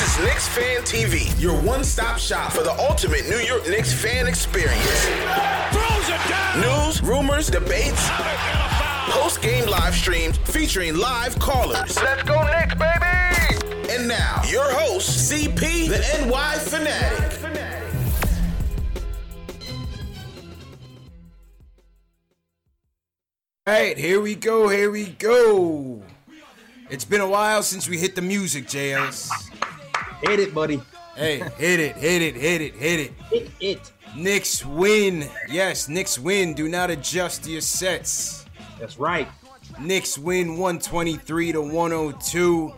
This is Knicks Fan TV, your one-stop shop for the ultimate New York Knicks fan experience. News, rumors, debates, post-game live streams featuring live callers. Let's go Knicks, baby! And now, your host, CP, the NY Fanatic. All right, here we go, here we go. It's been a while since we hit the music, JLs. Hit it, buddy. Hey, hit it, hit it, hit it, hit it. Hit it. Knicks win. Yes, Knicks win. Do not adjust your sets. That's right. Knicks win 123 to 102.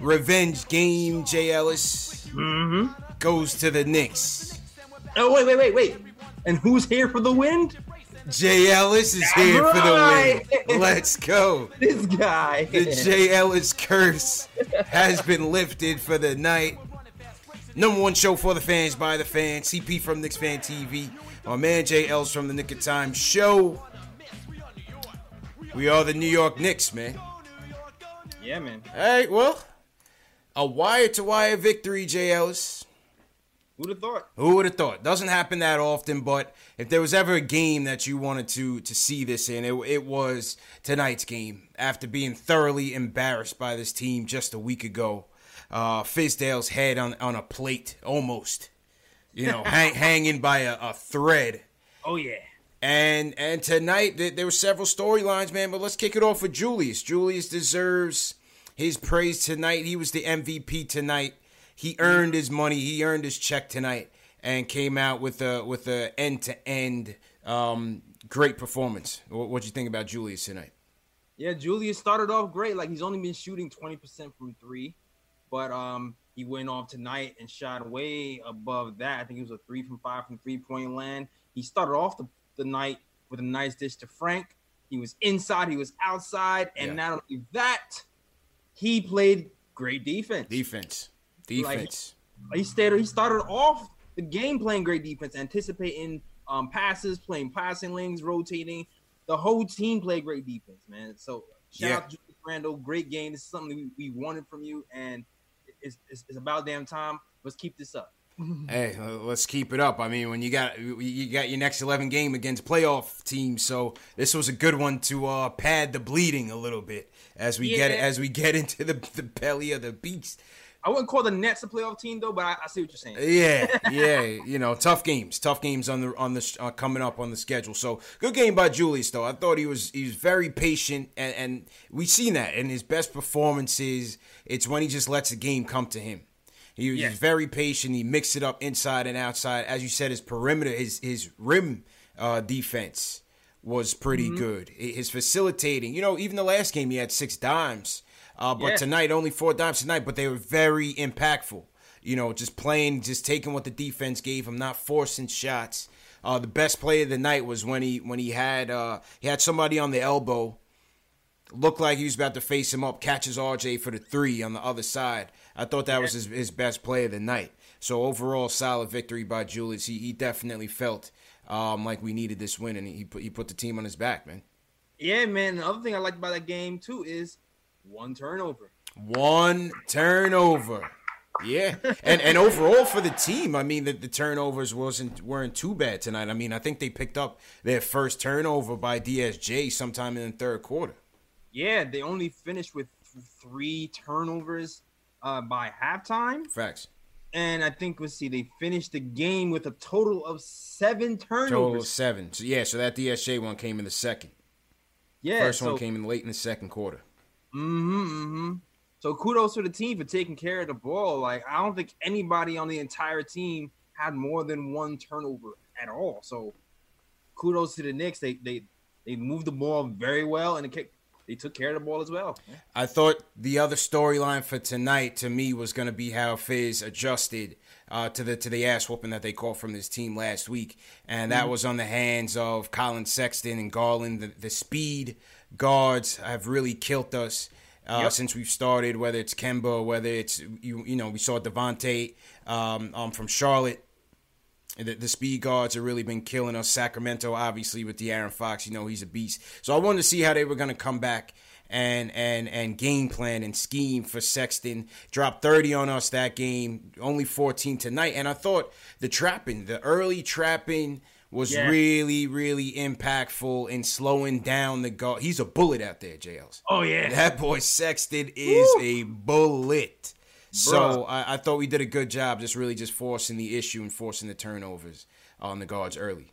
Revenge game, Jay Ellis. Mm-hmm. Goes to the Knicks. Oh, wait, wait, wait, wait. And who's here for the win? Jay Ellis is here Right. for the win. Let's go. This guy. The Jay Ellis curse has been lifted for the night. Number one show for the fans by the fans. CP from Knicks Fan TV. Our man Jay Ellis from the Nick of Time show. We are the New York Knicks, man. yeah, man. All right, well, a wire to wire victory, Jay Ellis. Who'd have thought? Who would have thought? Doesn't happen that often, but if there was ever a game that you wanted to to see this in, it, it was tonight's game. After being thoroughly embarrassed by this team just a week ago, uh, Fizdale's head on on a plate, almost, you know, hang, hanging by a, a thread. Oh, yeah. And and tonight there, there were several storylines, man. But let's kick it off with Julius. Julius deserves his praise tonight. He was the MVP tonight. He earned his money. He earned his check tonight, and came out with a with a end to end great performance. What do you think about Julius tonight? Yeah, Julius started off great. Like he's only been shooting 20% from three, but um he went off tonight and shot way above that. I think it was a three from five from three point land. He started off the, the night with a nice dish to Frank. He was inside, he was outside, and Yeah. not only that, he played great defense. Defense, Like- defense. He stayed. He started off the game playing great defense, anticipating um, passes, playing passing lanes, rotating. The whole team played great defense, man. So shout Yeah. out to Julius Randle, great game. This is something we, we wanted from you, and it's, it's, it's about damn time. Let's keep this up. Hey, uh, let's keep it up. I mean, when you got you got your next eleven game against playoff teams, so this was a good one to uh, pad the bleeding a little bit as we get Yeah. as we get into the, the belly of the beast. I wouldn't call the Nets a playoff team though, but I, I see what you're saying. Yeah, yeah, you know, tough games, tough games on the on the uh, coming up on the schedule. So good game by Julius, though. I thought he was he was very patient, and, and we've seen that in his best performances. It's when he just lets the game come to him. He was Yeah. very patient. He mixed it up inside and outside. As you said, his perimeter, his his rim uh, defense was pretty good. His facilitating, you know, even the last game he had six dimes, uh, but Yeah. tonight only four dimes tonight. But they were very impactful. You know, just playing, just taking what the defense gave him, not forcing shots. Uh, the best play of the night was when he when he had uh, he had somebody on the elbow looked like he was about to face him up, catches RJ for the three on the other side. I thought that was his, his best play of the night. So overall, solid victory by Julius. He, he definitely felt um, like we needed this win, and he put, he put the team on his back, man. Yeah, man. The other thing I liked about that game too is one turnover. One turnover. Yeah, and and overall for the team, I mean the, the turnovers wasn't weren't too bad tonight. I mean I think they picked up their first turnover by DSJ sometime in the third quarter. Yeah, they only finished with three turnovers uh, by halftime. Facts. And I think let's see, they finished the game with a total of seven turnovers. Total of seven. So yeah, so that DSJ one came in the second. Yeah, first so, one came in late in the second quarter. Mm-hmm. mm-hmm. So kudos to the team for taking care of the ball. Like I don't think anybody on the entire team had more than one turnover at all. So kudos to the Knicks. They they they moved the ball very well and it they took care of the ball as well. I thought the other storyline for tonight to me was going to be how Fizz adjusted uh, to the to the ass whooping that they caught from this team last week, and that mm-hmm. was on the hands of Collin Sexton and Garland. The, the speed guards have really killed us uh, yep. since we've started. Whether it's Kemba, whether it's you, you know, we saw Devonte um, um, from Charlotte. The, the, speed guards have really been killing us. Sacramento, obviously, with De'Aaron Fox, you know he's a beast. So I wanted to see how they were going to come back and and and game plan and scheme for Sexton. Dropped 30 on us that game, only 14 tonight. And I thought the trapping, the early trapping was yeah. really, really impactful in slowing down the guard. He's a bullet out there, JLs. Oh yeah, that boy Sexton is Woo. a bullet. So I, I, thought we did a good job, just really just forcing the issue and forcing the turnovers on the guards early.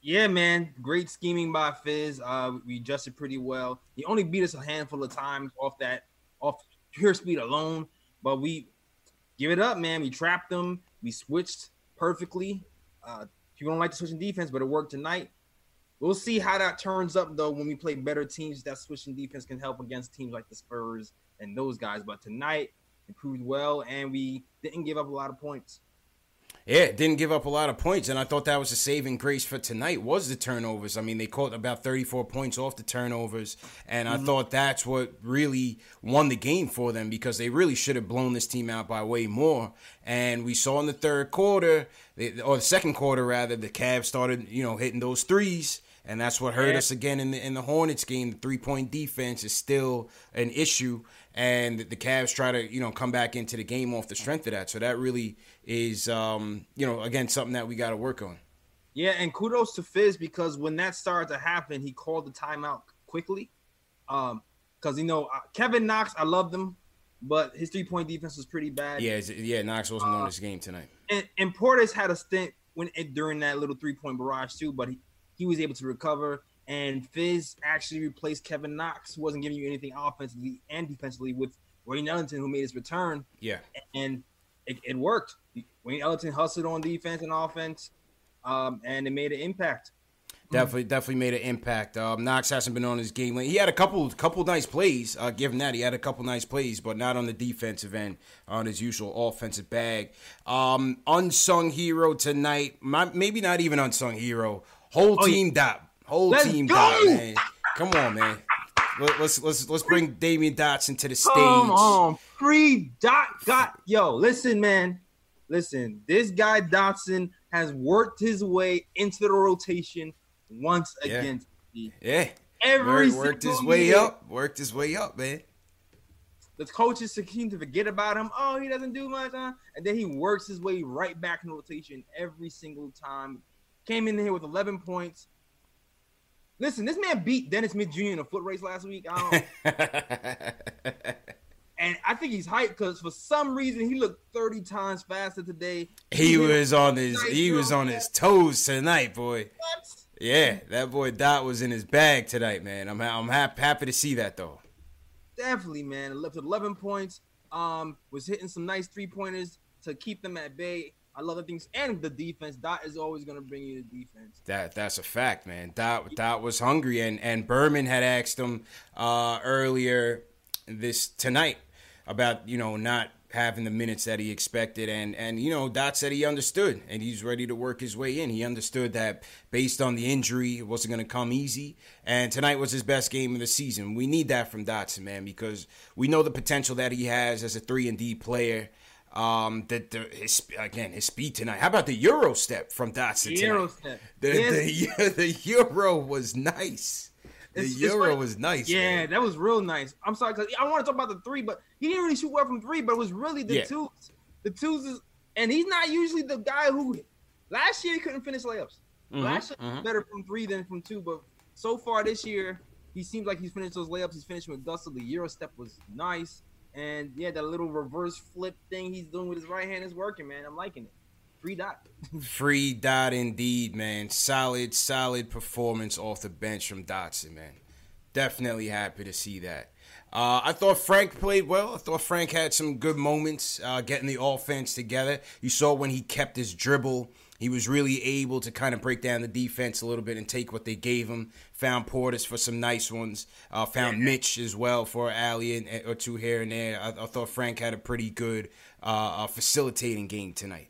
Yeah, man, great scheming by Fizz. Uh, we adjusted pretty well. He only beat us a handful of times off that, off pure speed alone. But we give it up, man. We trapped them. We switched perfectly. Uh, People don't like the switching defense, but it worked tonight. We'll see how that turns up though when we play better teams. That switching defense can help against teams like the Spurs and those guys. But tonight improved well, and we didn't give up a lot of points. Yeah, didn't give up a lot of points, and I thought that was a saving grace for tonight was the turnovers. I mean, they caught about 34 points off the turnovers, and mm-hmm. I thought that's what really won the game for them because they really should have blown this team out by way more. And we saw in the third quarter, or the second quarter rather, the Cavs started, you know, hitting those threes and that's what hurt us again in the in the Hornets game. The three point defense is still an issue, and the Cavs try to you know come back into the game off the strength of that. So that really is um, you know again something that we got to work on. Yeah, and kudos to Fizz because when that started to happen, he called the timeout quickly. Um, because you know uh, Kevin Knox, I love him, but his three point defense was pretty bad. Yeah, yeah, Knox wasn't uh, on this game tonight. And, and Portis had a stint when during that little three point barrage too, but he he was able to recover. And Fizz actually replaced Kevin Knox, who wasn't giving you anything offensively and defensively, with Wayne Ellington, who made his return. Yeah. And it, it worked. Wayne Ellington hustled on defense and offense, um, and it made an impact. Definitely, definitely made an impact. Um, Knox hasn't been on his game. He had a couple, couple nice plays. Uh, given that he had a couple nice plays, but not on the defensive end, on his usual offensive bag. Um, unsung hero tonight. My, maybe not even unsung hero. Whole oh, team dot. Whole team go. dot, man. Come on, man. Let's let's let's bring Damyean Dotson to the stage. Come on, free dot got yo. Listen, man. Listen, this guy Dotson has worked his way into the rotation once yeah. again. Yeah, every worked his way year. up. Worked his way up, man. The coaches seem to forget about him. Oh, he doesn't do much, huh? and then he works his way right back in the rotation every single time Came in here with 11 points. Listen, this man beat Dennis Smith Jr. in a foot race last week. I and I think he's hyped because for some reason he looked 30 times faster today. He, he was on his he was on his toes tonight, boy. What? Yeah, that boy Dot was in his bag tonight, man. I'm I'm happy, happy to see that though. Definitely, man. Left 11 points. Um, was hitting some nice three pointers to keep them at bay. I love the things and the defense. Dot is always going to bring you the defense. That that's a fact, man. Dot Dot was hungry, and and Berman had asked him uh, earlier this tonight about you know not having the minutes that he expected and and you know Dot said he understood and he's ready to work his way in. He understood that based on the injury it wasn't going to come easy and tonight was his best game of the season. We need that from Dotson, man, because we know the potential that he has as a 3 and D player um, the, the his, again his speed tonight. How about the Euro step from Dotson Euro tonight? Step. The, yes. the, the Euro was nice. The it's, Euro it's was nice. Yeah, man. that was real nice. I'm sorry because I want to talk about the three, but he didn't really shoot well from three. But it was really the yeah. twos. The twos is, and he's not usually the guy who. Last year he couldn't finish layups. Mm-hmm, last year mm-hmm. better from three than from two, but so far this year he seems like he's finished those layups. He's finishing with gusto. The Euro step was nice, and yeah, that little reverse flip thing he's doing with his right hand is working, man. I'm liking it. Free dot. Free dot indeed, man. Solid, solid performance off the bench from Dotson, man. Definitely happy to see that. Uh, I thought Frank played well. I thought Frank had some good moments uh, getting the offense together. You saw when he kept his dribble, he was really able to kind of break down the defense a little bit and take what they gave him. Found Portis for some nice ones. Uh, found Mitch as well for alley and, or two here and there. I, I thought Frank had a pretty good uh, facilitating game tonight.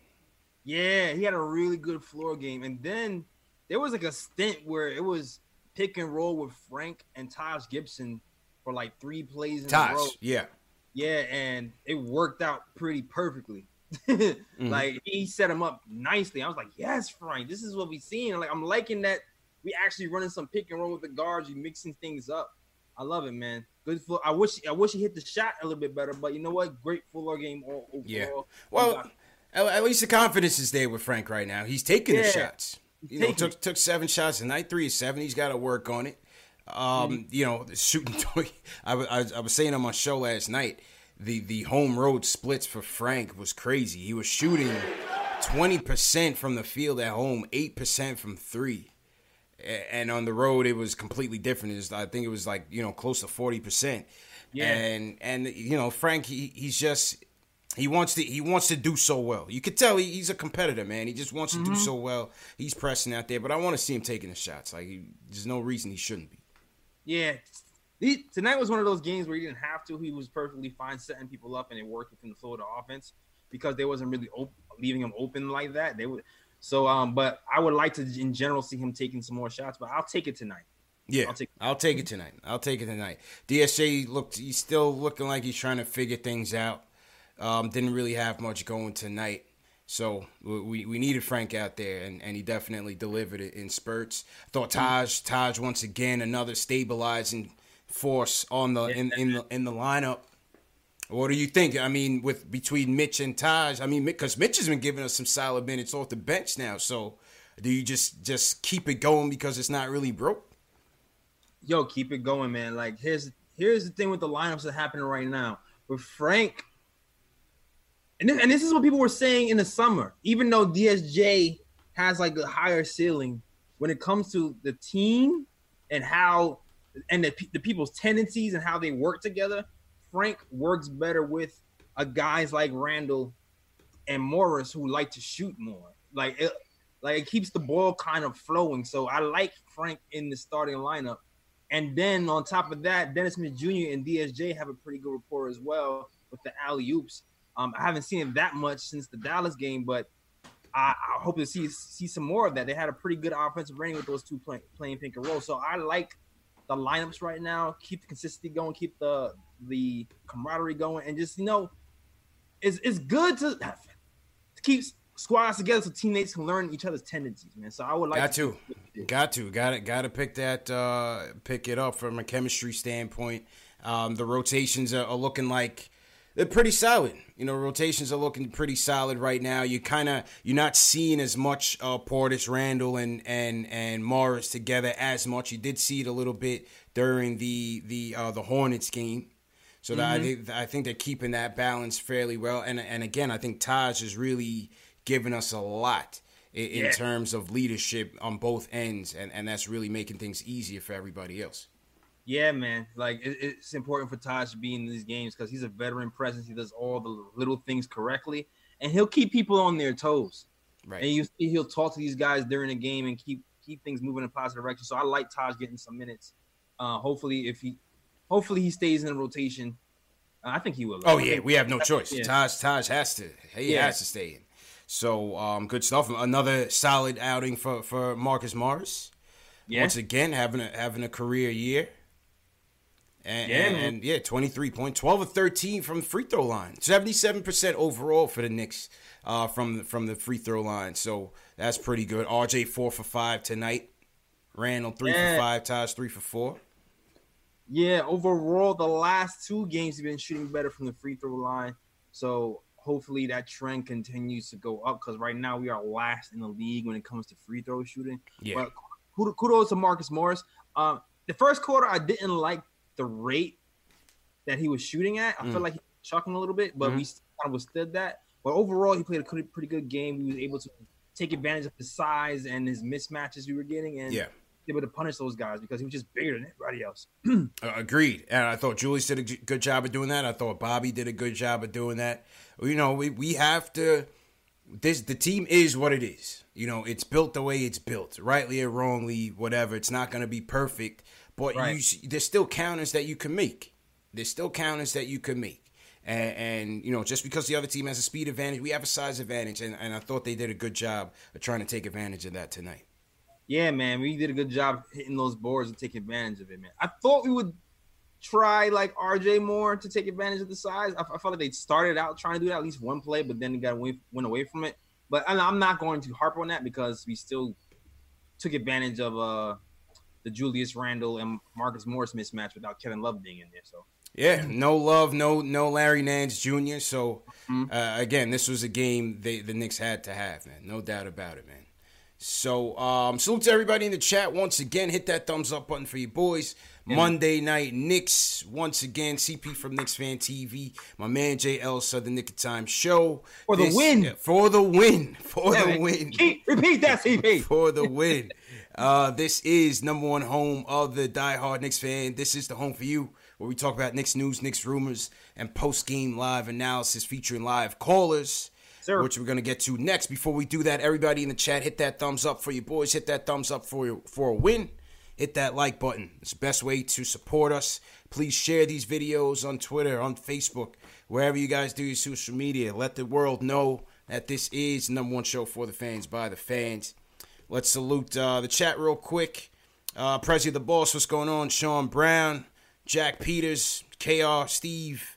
Yeah, he had a really good floor game. And then there was like a stint where it was pick and roll with Frank and Taj Gibson for like three plays in Taj, a row. Yeah. Yeah, and it worked out pretty perfectly. mm-hmm. Like he set him up nicely. I was like, yes, Frank, this is what we seen. Like I'm liking that we actually running some pick and roll with the guards, you mixing things up. I love it, man. Good floor. I wish I wish he hit the shot a little bit better, but you know what? Great floor game overall. Yeah. Well, at least the confidence is there with Frank right now. He's taking yeah. the shots. You know, took took seven shots tonight, three of seven. He's got to work on it. Um, mm-hmm. you know, shooting. I, I, I was saying on my show last night, the the home road splits for Frank was crazy. He was shooting twenty percent from the field at home, eight percent from three, and on the road it was completely different. Was, I think it was like you know close to forty percent. Yeah, and and you know Frank, he, he's just he wants to he wants to do so well. You could tell he, he's a competitor, man. He just wants to mm-hmm. do so well. He's pressing out there, but I want to see him taking the shots. Like he, there's no reason he shouldn't be. Yeah, he, tonight was one of those games where he didn't have to. He was perfectly fine setting people up, and it worked within the flow of the offense because they wasn't really op- leaving him open like that. They would. So, um, but I would like to, in general, see him taking some more shots. But I'll take it tonight. Yeah, I'll take, I'll take it tonight. I'll take it tonight. DSJ looked. He's still looking like he's trying to figure things out. Um, didn't really have much going tonight. So we, we needed Frank out there, and, and he definitely delivered it in spurts. I thought Taj Taj once again another stabilizing force on the in, in the in the lineup. What do you think? I mean, with between Mitch and Taj, I mean, because Mitch has been giving us some solid minutes off the bench now. So, do you just just keep it going because it's not really broke? Yo, keep it going, man. Like here's here's the thing with the lineups that happening right now. With Frank and this, and this is what people were saying in the summer. Even though DSJ has like a higher ceiling when it comes to the team and how and the, the people's tendencies and how they work together, Frank works better with a guys like Randle and Morris who like to shoot more. Like it, like it keeps the ball kind of flowing. So I like Frank in the starting lineup. And then on top of that, Dennis Smith Jr. and DSJ have a pretty good rapport as well with the alley oops. Um, I haven't seen it that much since the Dallas game, but I, I, hope to see see some more of that. They had a pretty good offensive rating with those two play, playing pick and roll. So I like the lineups right now. Keep the consistency going. Keep the the camaraderie going, and just you know, it's it's good to, to keep squads together so teammates can learn each other's tendencies, man. So I would like got to, to got to, got it, got to pick that, uh, pick it up from a chemistry standpoint. Um, the rotations are, are looking like they're pretty solid. You know, rotations are looking pretty solid right now. You kind of you're not seeing as much uh, Portis, Randle, and and and Morris together as much. You did see it a little bit during the the uh, the Hornets game. So mm-hmm. I think I think they're keeping that balance fairly well. And and again, I think Taj is really giving us a lot in, yeah. in terms of leadership on both ends, and and that's really making things easier for everybody else. Yeah, man. Like it, it's important for Taj to be in these games because he's a veteran presence. He does all the little things correctly, and he'll keep people on their toes. Right. And you see, he'll talk to these guys during the game and keep keep things moving in a positive direction. So I like Taj getting some minutes. Uh, hopefully, if he, hopefully he stays in the rotation. Uh, I think he will. Oh yeah, we have no choice. Yeah. Taj Taj has to. He yeah. has to stay in. So um, good stuff. Another solid outing for for Marcus Morris. Yeah. Once again, having a having a career year. And, yeah, and, and, yeah, 23 point, 12 of 13 from the free throw line. 77% overall for the Knicks uh, from, from the free throw line. So that's pretty good. RJ 4 for 5 tonight. Randle, 3 yeah. for 5. Taj 3 for 4. Yeah, overall, the last two games he's been shooting better from the free throw line. So hopefully that trend continues to go up because right now we are last in the league when it comes to free throw shooting. Yeah. But kudos to Marcus Morris. Um, the first quarter, I didn't like the rate that he was shooting at. I mm. felt like he was chucking a little bit, but mm-hmm. we kind of withstood that. But overall, he played a pretty, pretty good game. He was able to take advantage of the size and his mismatches we were getting, and yeah. able to punish those guys because he was just bigger than everybody else. uh, agreed. And I thought Julius did a good job of doing that. I thought Bobby did a good job of doing that. You know, we, we have to. This the team is what it is. You know, it's built the way it's built, rightly or wrongly, whatever. It's not going to be perfect, but right. you there's still counters that you can make. There's still counters that you can make. And, and, you know, just because the other team has a speed advantage, we have a size advantage, and, and I thought they did a good job of trying to take advantage of that tonight. Yeah, man, we did a good job hitting those boards and taking advantage of it, man. I thought we would try like RJ more to take advantage of the size. I, I felt like they started out trying to do that at least one play, but then they got away, went away from it. But I'm not going to harp on that because we still took advantage of uh the Julius Randle and Marcus Morris mismatch without Kevin Love being in there. So yeah, no love, no no Larry Nance Jr. So mm-hmm. uh, again, this was a game they, the Knicks had to have, man. No doubt about it, man. So um, salute to everybody in the chat once again. Hit that thumbs up button for you boys. Yeah. Monday night Knicks once again. CP from Knicks Fan TV. My man JL Southern the Nick of Time show for this, the win. For the win. For yeah, the man. win. Keep, repeat that, CP. for the win. Uh, this is number one home of the diehard Knicks fan. This is the home for you where we talk about Knicks news, Knicks rumors, and post game live analysis featuring live callers. Which we're gonna get to next. Before we do that, everybody in the chat, hit that thumbs up for you boys. Hit that thumbs up for for a win. Hit that like button. It's the best way to support us. Please share these videos on Twitter, on Facebook, wherever you guys do your social media. Let the world know that this is number one show for the fans by the fans. Let's salute uh, the chat real quick. Uh, Prezi the Boss, what's going on? Sean Brown, Jack Peters, KR, Steve,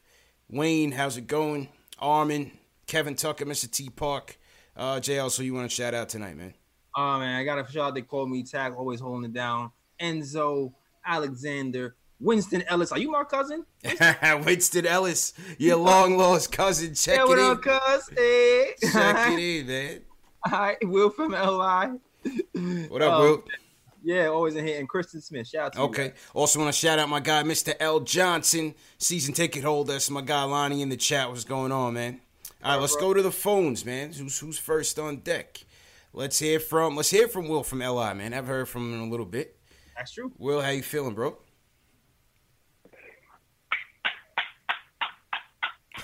Wayne, how's it going? Armin, Kevin Tucker, Mr. T Park. Uh, JL, so you want to shout out tonight, man? Oh, man, I got a shout out. They called me Tag, always holding it down. Enzo, Alexander, Winston Ellis. Are you my cousin? Winston Ellis, your long lost cousin. Check hey, it what in. Up, cuz? Hey. Check it in, man. All right, Will from LI. What up, um, Will? Yeah, always in here. And Kristen Smith, shout out to Okay. You, also want to shout out my guy, Mr. L. Johnson, season ticket holder. That's my guy Lonnie in the chat. What's going on, man? All right, let's bro. go to the phones, man. Who's who's first on deck? Let's hear from let's hear from Will from LI, man. I've heard from him in a little bit. That's true. Will, how you feeling, bro?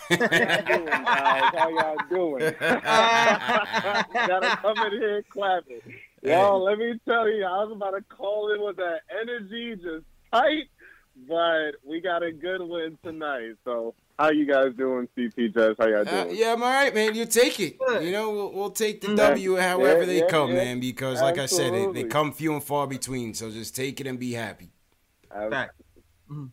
How doing, guys? How y'all doing? Gotta come in here clapping. Yo, let me tell you, I was about to call in with that energy just tight, but we got a good win tonight. So, how you guys doing, CP Jazz? How y'all uh, doing? Uh, yeah, I'm all right, man. You take it. You know, we'll, we'll take the W however yeah, they yeah, come, yeah. man. Because, like Absolutely. I said, they, they, come few and far between. So just take it and be happy.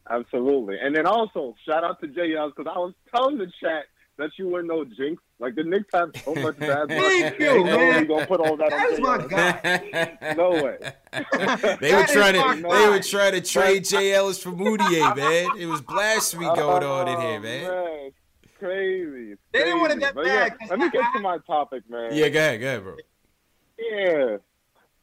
Absolutely. And then also, shout out to Jay Youngs because I was telling the chat that you were no jinx. Like the Knicks have so much bad luck. Thank you, man. Gonna put all that, that is my guy. no way. they were trying to. They were trying to trade Jay Ellis for Mudiay, man. It was blasphemy oh, going on in here, man. Oh, man. Crazy. They didn't want to get back. Yeah, let me get to my topic, man. Yeah, go ahead, go ahead, bro. Yeah.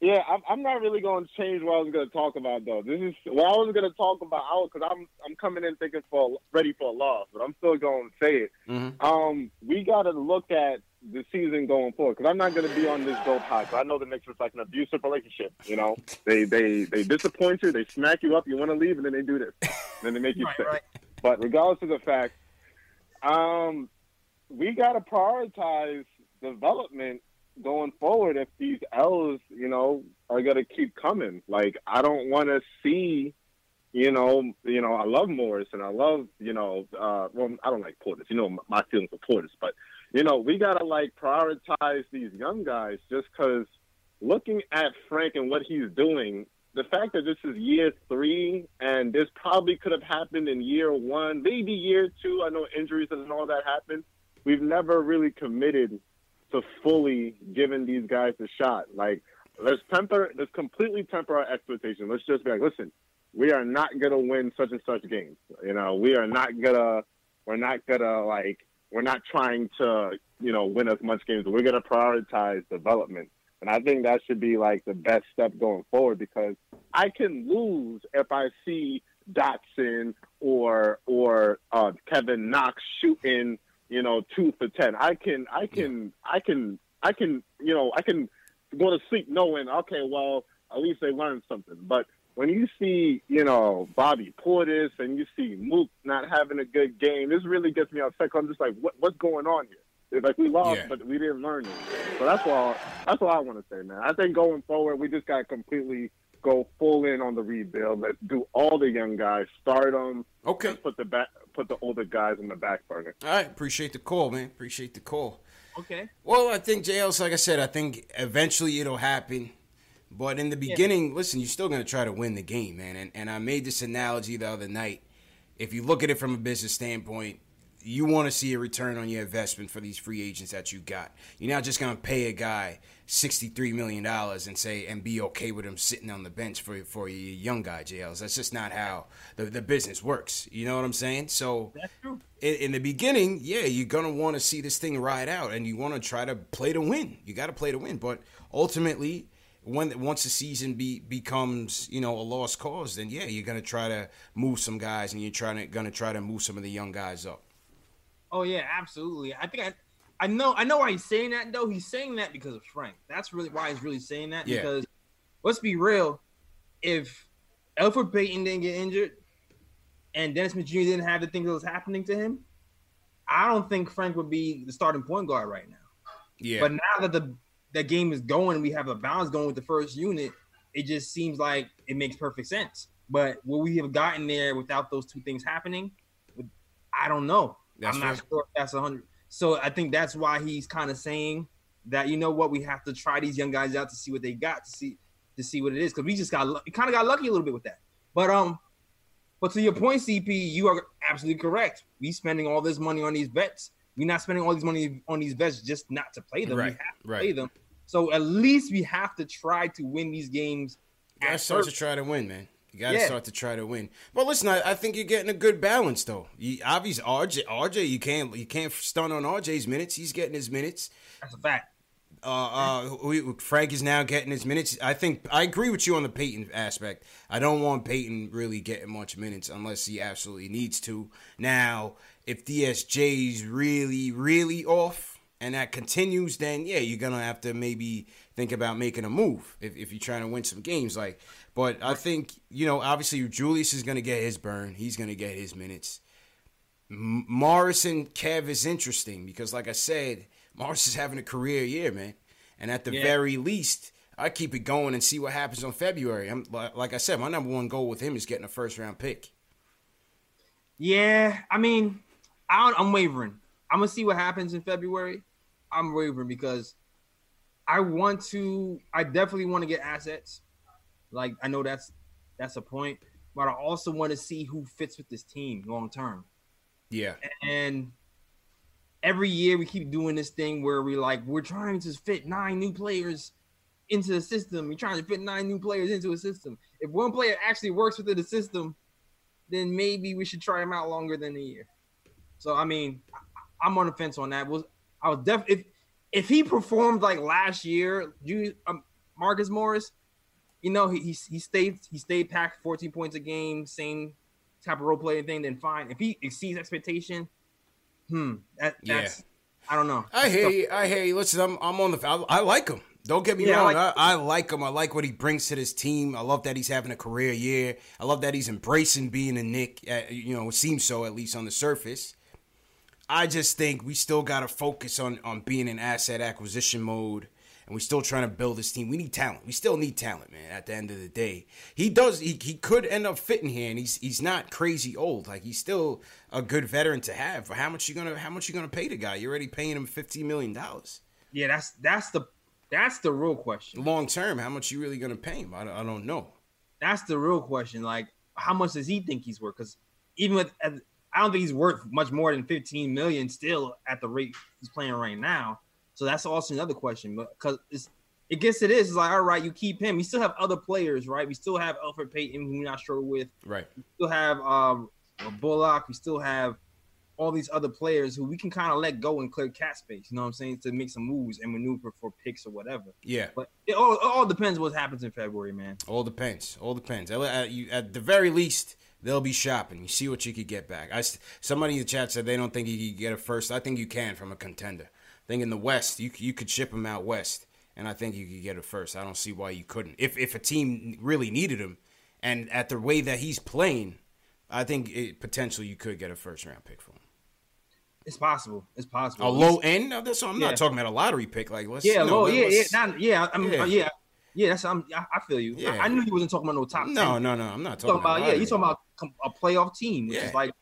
Yeah, I'm, I'm not really going to change what I was going to talk about though. This is what I was going to talk about because I'm I'm coming in thinking for ready for a loss, but I'm still going to say it. Mm-hmm. Um, we got to look at the season going forward because I'm not going to be on this dope high. Cause I know the Knicks are like an abusive relationship. You know, they they they disappoint you, they smack you up, you want to leave, and then they do this, and then they make you right, stay. Right. But regardless of the fact, um, we got to prioritize development going forward if these L's, you know, are gonna keep coming. Like I don't want to see, you know, you know, I love Morris and I love, you know, uh, well, I don't like Portis. You know, my feelings for Portis, but you know, we gotta like prioritize these young guys just because looking at Frank and what he's doing. The fact that this is year three and this probably could have happened in year one, maybe year two. I know injuries and all that happened. We've never really committed to fully giving these guys a shot. Like, let's temper, let's completely temper our expectations. Let's just be like, listen, we are not gonna win such and such games. You know, we are not gonna we're not gonna like we're not trying to you know win as much games. We're gonna prioritize development, and I think that should be like the best step going forward because I can lose if I see Dotson or or uh, Kevin Knox shooting you know two for ten. I can I can I can I can you know I can go to sleep knowing okay well at least they learned something, but when you see, you know, Bobby Portis and you see Mook not having a good game, this really gets me upset. i I'm just like, what, what's going on here? It's like we lost, yeah. but we didn't learn it. So that's all. That's all I want to say, man. I think going forward, we just got completely go full in on the rebuild. Let's do all the young guys, start them. Okay. Put the back, put the older guys in the back burner. All right. Appreciate the call, man. Appreciate the call. Okay. Well, I think JL's like I said. I think eventually it'll happen. But in the beginning, yeah. listen, you're still going to try to win the game, man. And, and I made this analogy the other night. If you look at it from a business standpoint, you want to see a return on your investment for these free agents that you got. You're not just going to pay a guy $63 million and say, and be okay with him sitting on the bench for, for a young guy, JLs. That's just not how the, the business works. You know what I'm saying? So, in, in the beginning, yeah, you're going to want to see this thing ride out and you want to try to play to win. You got to play to win. But ultimately, when once the season be becomes you know a lost cause, then yeah, you're gonna try to move some guys, and you're trying to gonna try to move some of the young guys up. Oh yeah, absolutely. I think I. I know, I know why he's saying that though. He's saying that because of Frank. That's really why he's really saying that. Yeah. Because let's be real, if Elfrid Payton didn't get injured and Dennis Smith Jr. didn't have the things that was happening to him, I don't think Frank would be the starting point guard right now. Yeah. But now that the that game is going, we have a balance going with the first unit, it just seems like it makes perfect sense. But will we have gotten there without those two things happening? I don't know. That's I'm not sure if that's a hundred. So I think that's why he's kind of saying that you know what we have to try these young guys out to see what they got to see to see what it is because we just got we kind of got lucky a little bit with that. But um, but to your point, CP, you are absolutely correct. We spending all this money on these bets. We're not spending all these money on these bets just not to play them. Right, we have to right. play them. So at least we have to try to win these games. Gotta start to try to win, man. You gotta yeah. start to try to win. But listen, I, I, think you're getting a good balance though. You, obviously, RJ, RJ, you can't you can't stun on RJ's minutes. He's getting his minutes. That's a fact. Uh, uh, Frank is now getting his minutes. I think I agree with you on the Payton aspect. I don't want Payton really getting much minutes unless he absolutely needs to. Now, if DSJ's really, really off, and that continues, then yeah, you're gonna have to maybe think about making a move if, if you're trying to win some games. Like, but I think you know, obviously Julius is gonna get his burn. He's gonna get his minutes. M- Morris and Kev is interesting because, like I said, Morris is having a career year, man. And at the yeah. very least, I keep it going and see what happens on February. I'm like I said, my number one goal with him is getting a first round pick. Yeah, I mean, I am wavering. I'm gonna see what happens in February. I'm wavering because I want to. I definitely want to get assets. Like I know that's that's a point, but I also want to see who fits with this team long term. Yeah. And every year we keep doing this thing where we like we're trying to fit nine new players into the system. We're trying to fit nine new players into a system. If one player actually works within the system, then maybe we should try him out longer than a year. So I mean, I'm on the fence on that. Was I was def if if he performed like last year, you um, Marcus Morris, you know he, he he stayed he stayed packed 14 points a game, same type of role playing thing, then fine. If he exceeds expectation, hmm, that, that's yeah. I don't know. I hear you. I hear you. Listen, I'm I'm on the. I, I like him. Don't get me yeah, wrong. I like, I, I like, him. I like what he brings to this team. I love that he's having a career year. I love that he's embracing being a Knick. Uh, you know, it seems so at least on the surface. I just think we still got to focus on on being in asset acquisition mode, and we're still trying to build this team. We need talent. We still need talent, man. At the end of the day, he does. He, he could end up fitting here, and he's he's not crazy old. Like he's still a good veteran to have. For how much you gonna how much you gonna pay the guy? You're already paying him fifteen million dollars. Yeah, that's that's the that's the real question. Long term, how much you really gonna pay him? I, I don't know. That's the real question. Like, how much does he think he's worth? Because even with I don't think he's worth much more than 15 million still at the rate he's playing right now. So that's also another question. But because it's it gets to this. It's like, all right, you keep him. We still have other players, right? We still have Elfrid Payton, who we're not sure with. Right. We still have um, Bullock. We still have all these other players who we can kind of let go and clear cap space. You know what I'm saying? To make some moves and maneuver for picks or whatever. Yeah. But it all, it all depends what happens in February, man. All depends. All depends. At, you, at the very least, they'll be shopping. You see what you could get back. I somebody in the chat said they don't think you could get a first. I think you can from a contender. I think in the West, you you could ship him out west, and I think you could get a first. I don't see why you couldn't. If if a team really needed him, and at the way that he's playing, I think it, potentially you could get a first round pick for him. It's possible. It's possible. A low end. No, that's I'm yeah. not talking about a lottery pick. Like let's yeah, low. Yeah, yeah, not, yeah. I mean, yeah. yeah. Yeah, that's I'm, I, feel you. Yeah. I, I, knew he wasn't talking about no top. No, 10. no, no. I'm not talking, talking about. yeah, you're talking about a playoff team, which yeah. is like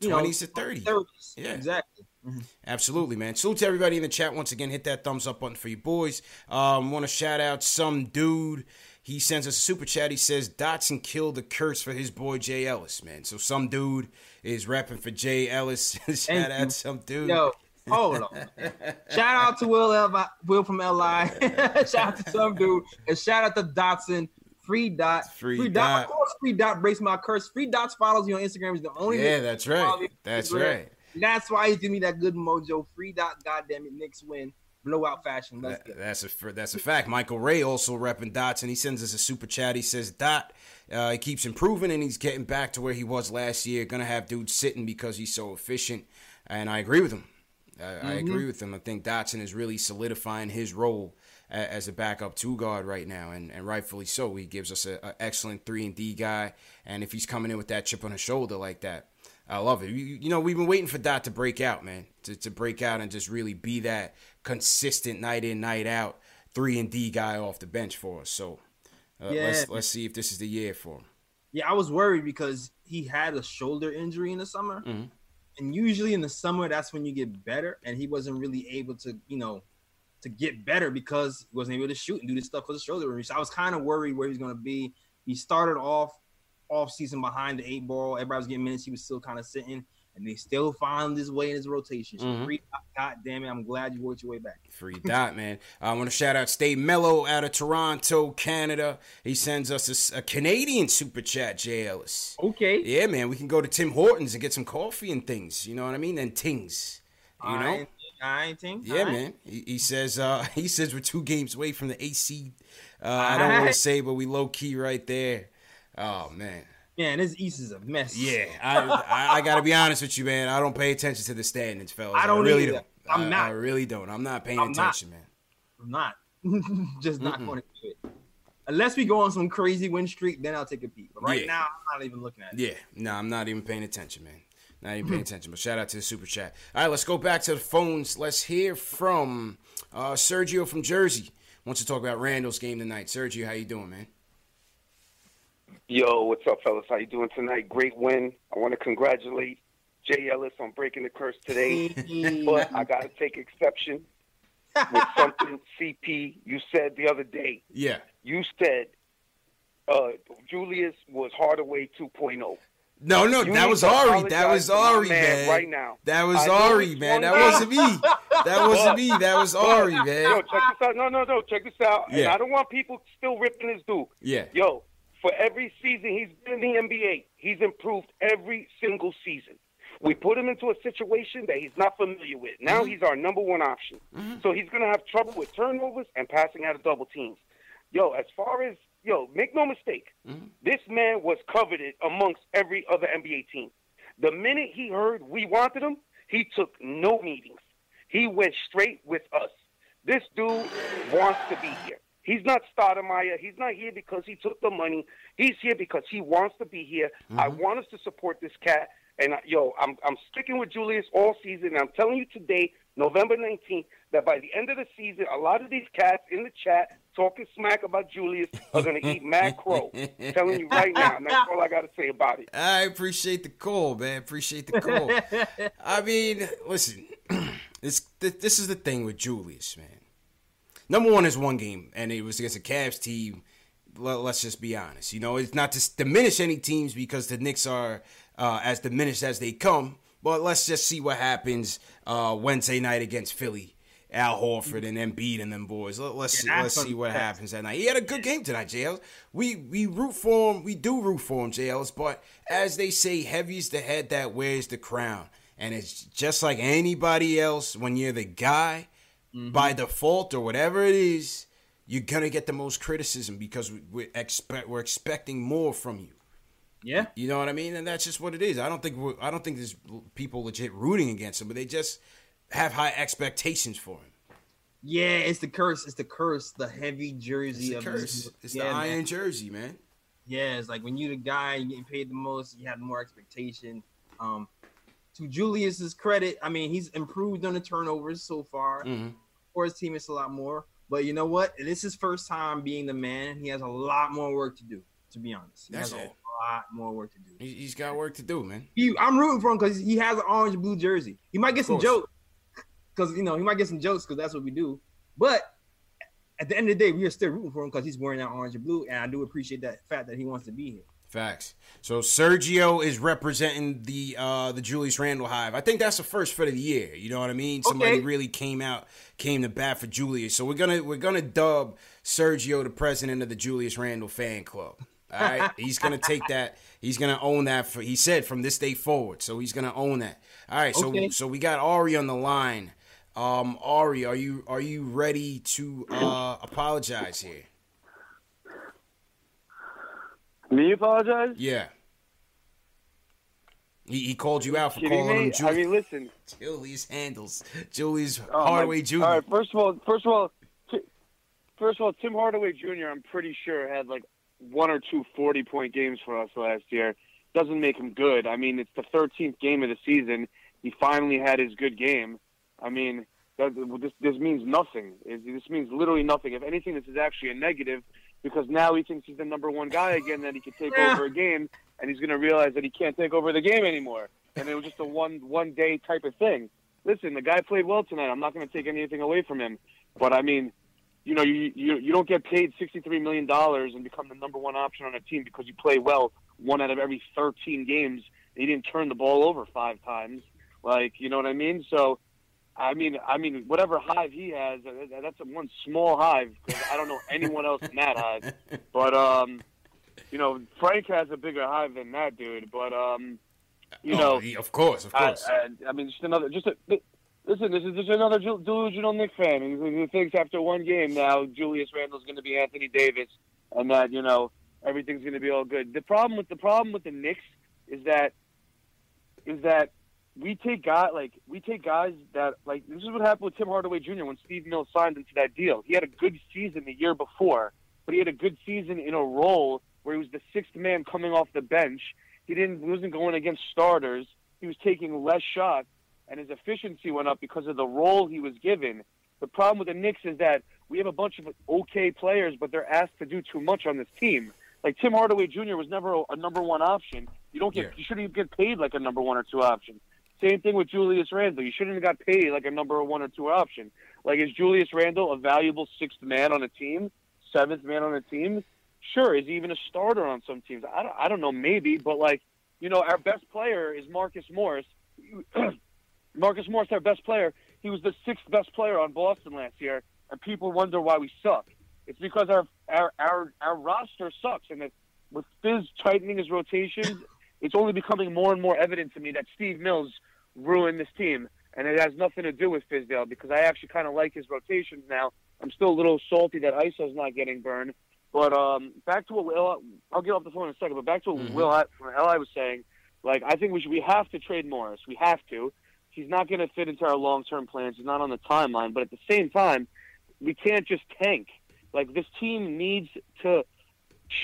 twenties to thirty. 30s. Yeah, exactly. Mm-hmm. Absolutely, man. Salute to everybody in the chat once again. Hit that thumbs up button for you boys. Um, Want to shout out some dude. He sends us a super chat. He says Dotson killed the curse for his boy Jay Ellis, man. So some dude is rapping for Jay Ellis. shout out some dude. Yo, hold on. shout out to Will L- Will from LI. shout out to some dude, and shout out to Dotson. Free dot. Free, free dot. dot. Of course, free dot breaks my curse. Free dots follows you on Instagram. Is the only. Yeah, that's right. That's right. That's why he's giving me that good mojo. Free dot. Goddamn it, Knicks win. Blowout fashion. Let's that, that's a that's a fact. Michael Ray also repping dots, and he sends us a super chat. He says dot. Uh, he keeps improving, and he's getting back to where he was last year. Gonna have dudes sitting because he's so efficient, and I agree with him. I, mm-hmm. I agree with him. I think Dotson is really solidifying his role as a backup two guard right now, and, and rightfully so. He gives us an excellent three and D guy, and if he's coming in with that chip on his shoulder like that, I love it. You, you know, we've been waiting for Dot to break out, man, to, to break out and just really be that consistent night in, night out three and D guy off the bench for us. So uh, yeah. let's let's see if this is the year for him. Yeah, I was worried because he had a shoulder injury in the summer. Mm-hmm. And usually in the summer, that's when you get better. And he wasn't really able to, you know, to get better because he wasn't able to shoot and do this stuff for the shoulder injury. So I was kind of worried where he's going to be. He started off off season behind the eight ball. Everybody was getting minutes. He was still kind of sitting, and they still found his way in his rotation. So mm-hmm. free dot, God damn it, I'm glad you worked your way back. Free dot, man. I want to shout out Stay Mellow out of Toronto, Canada. He sends us a, a, Canadian super chat, Jay Ellis. Okay. Yeah, man. We can go to Tim Hortons and get some coffee and things. You know what I mean? And tings. You know. Right. I think. Yeah, man. He, he, says uh, he says we're two games away from the AC. Uh, I don't want to say, but we low key right there. Oh man. Man, this East is a mess. Yeah, I, I, I got to be honest with you, man. I don't pay attention to the standings, fellas. I don't I really either. don't. I'm I, not. I really don't. I'm not paying I'm attention, not. man. I'm not. Just not Mm-mm. going to do it. Unless we go on some crazy win streak, then I'll take a peek. But right yeah. now, I'm not even looking at it. Yeah, no, I'm not even paying attention, man. Not even paying attention. But shout out to the super chat. All right, let's go back to the phones. Let's hear from uh, Sergio from Jersey. Wants to talk about Randle's game tonight. Sergio, how you doing, man? Yo, what's up, fellas? How you doing tonight? Great win. I want to congratulate Jay Ellis on breaking the curse today, but I got to take exception with something CP you said the other day. Yeah. You said uh, Julius was Hardaway 2.0. No, no, you that was Ari. That was Ari, man, man. Right now, that was Ari, man. That wasn't me. That wasn't me. That was Ari, man. Yo, check this out. No, no, no. Check this out. Yeah. And I don't want people still ripping his dude. Yeah. Yo, for every season he's been in the NBA, he's improved every single season. We put him into a situation that he's not familiar with. Now mm-hmm. he's our number one option. Mm-hmm. So he's going to have trouble with turnovers and passing out of double teams. Yo, as far as yo, make no mistake, mm-hmm. this man was coveted amongst every other NBA team. The minute he heard we wanted him, he took no meetings. He went straight with us. This dude wants to be here. He's not Stoudemire. He's not here because he took the money. He's here because he wants to be here. Mm-hmm. I want us to support this cat. And uh, yo, I'm I'm sticking with Julius all season. And I'm telling you today, November 19th, that by the end of the season, a lot of these cats in the chat talking smack about Julius are going to eat mad crow. telling you right now, and that's all I got to say about it. I appreciate the call, man. Appreciate the call. I mean, listen, this this is the thing with Julius, man. Number one is one game, and it was against a Cavs team. Let's just be honest. You know, it's not to diminish any teams because the Knicks are uh, as diminished as they come. But let's just see what happens uh, Wednesday night against Philly Al Horford and Embiid and them boys. Let, us yeah, see, let's see what happens that night. He had a good game tonight, JLs. We we root for him. We do root for him, JLs. But as they say, heavy's the head that wears the crown. And it's just like anybody else. When you're the guy, mm-hmm. by default or whatever it is, you're gonna get the most criticism because we, we expect we're expecting more from you. Yeah, you know what I mean, and that's just what it is. I don't think I don't think there's people legit rooting against him, but they just have high expectations for him. Yeah, it's the curse. It's the curse. The heavy jersey it's the of curse. It's yeah, the iron man. jersey, man. Yeah, it's like when you're the guy, you're getting paid the most. You have more expectation. Um, to Julius's credit, I mean, he's improved on the turnovers so far. Mm-hmm. For his team, it's a lot more. But you know what? This is his first time being the man. He has a lot more work to do. To be honest, he That's has it. a lot more work to do. He's got work to do, man. He, I'm rooting for him because he has an orange blue jersey. He might get some jokes because you know he might get some jokes because that's what we do. But at the end of the day, we are still rooting for him because he's wearing that orange and blue, and I do appreciate that fact that he wants to be here. Facts. So Sergio is representing the uh the Julius Randle hive. I think that's the first for the year. You know what I mean? Okay. Somebody really came out, came to bat for Julius. So we're gonna we're gonna dub Sergio the president of the Julius Randle fan club. All right, he's gonna take that. He's gonna own that. For he said from this day forward. So he's gonna own that. All right. So okay. so we got Ari on the line. Um, Ari, are you are you ready to uh apologize here? Me apologize? Yeah. He, he called you out for calling me? him Julius. I mean, listen. Julius handles Julius oh, Hardaway Jr. All right, first of all, first of all, first of all, Tim Hardaway Jr. I'm pretty sure had like one or two 40 point games for us last year. Doesn't make him good. I mean, it's the 13th game of the season. He finally had his good game. I mean, that, this this means nothing. This means literally nothing. If anything, this is actually a negative because now he thinks he's the number one guy again, that he can take yeah. over a game, and he's going to realize that he can't take over the game anymore. And it was just a one one day type of thing. Listen, the guy played well tonight. I'm not going to take anything away from him, but I mean, you know, you you, you don't get paid 63 million dollars and become the number one option on a team because you play well one out of every 13 games. And you didn't turn the ball over five times. Like, you know what I mean? So I mean, I mean, whatever hive he has, that's one small hive because I don't know anyone else in that hive. But um, you know, Frank has a bigger hive than that dude. But um, you oh, know, he, of course, of course. I, I, I, mean, just another, just a, listen. This is just another delusional Knick fan who, who thinks after one game now Julius Randle's going to be Anthony Davis, and that you know everything's going to be all good. The problem with the problem with the Knicks is that is that we take guys like we take guys that like this is what happened with Tim Hardaway Jr. when Steve Mills signed into that deal. He had a good season the year before, but he had a good season in a role where he was the sixth man coming off the bench. He didn't he wasn't going against starters. He was taking less shots, and his efficiency went up because of the role he was given. The problem with the Knicks is that we have a bunch of okay players, but they're asked to do too much on this team. Like Tim Hardaway Jr. was never a, a number one option. You don't get yeah. you shouldn't even get paid like a number one or two option. Same thing with Julius Randle. You shouldn't have got paid like a number one or two option. Like, is Julius Randle a valuable sixth man on a team, seventh man on a team? Sure. Is he even a starter on some teams? I don't, I don't know, maybe, but like, you know, our best player is Marcus Morris. Marcus Morris, our best player, he was the sixth best player on Boston last year, and people wonder why we suck. It's because our our our, our roster sucks, and with Fizz tightening his rotations, it's only becoming more and more evident to me that Steve Mills ruin this team. And it has nothing to do with Fizdale because I actually kind of like his rotations now. I'm still a little salty that ISO's not getting burned. But um, back to what Will, I'll get off the phone in a second. But back to what mm-hmm. Will from Li was saying, like I think we should we have to trade Morris. We have to. He's not going to fit into our long term plans. He's not on the timeline. But at the same time, we can't just tank. Like this team needs to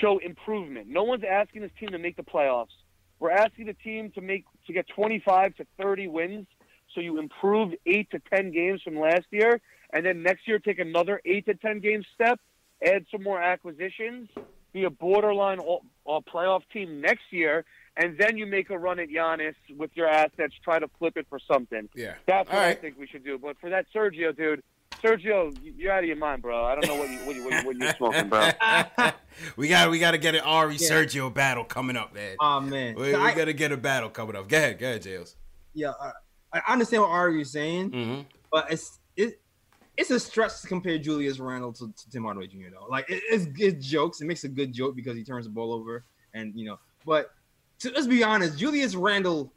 show improvement. No one's asking this team to make the playoffs. We're asking the team to make to get 25 to 30 wins, so you improve eight to 10 games from last year, and then next year take another eight to 10 game step, add some more acquisitions, be a borderline all, all playoff team next year, and then you make a run at Giannis with your assets, try to flip it for something. Yeah, that's what right. I think we should do. But for that Sergio dude, Sergio, you're out of your mind, bro. I don't know what you what, you, what, you, what you're smoking, bro. we got we got to get an Ari yeah. Sergio battle coming up, man. Oh man, we, we got to get a battle coming up. Go ahead, go ahead, Jails. Yeah, uh, I understand what Ari is saying, mm-hmm. but it's it it's a stretch to compare Julius Randle to, to Tim Hardaway Jr. though. Like it, it's, it's jokes. It makes a good joke because he turns the ball over, and you know. But to, let's be honest, Julius Randle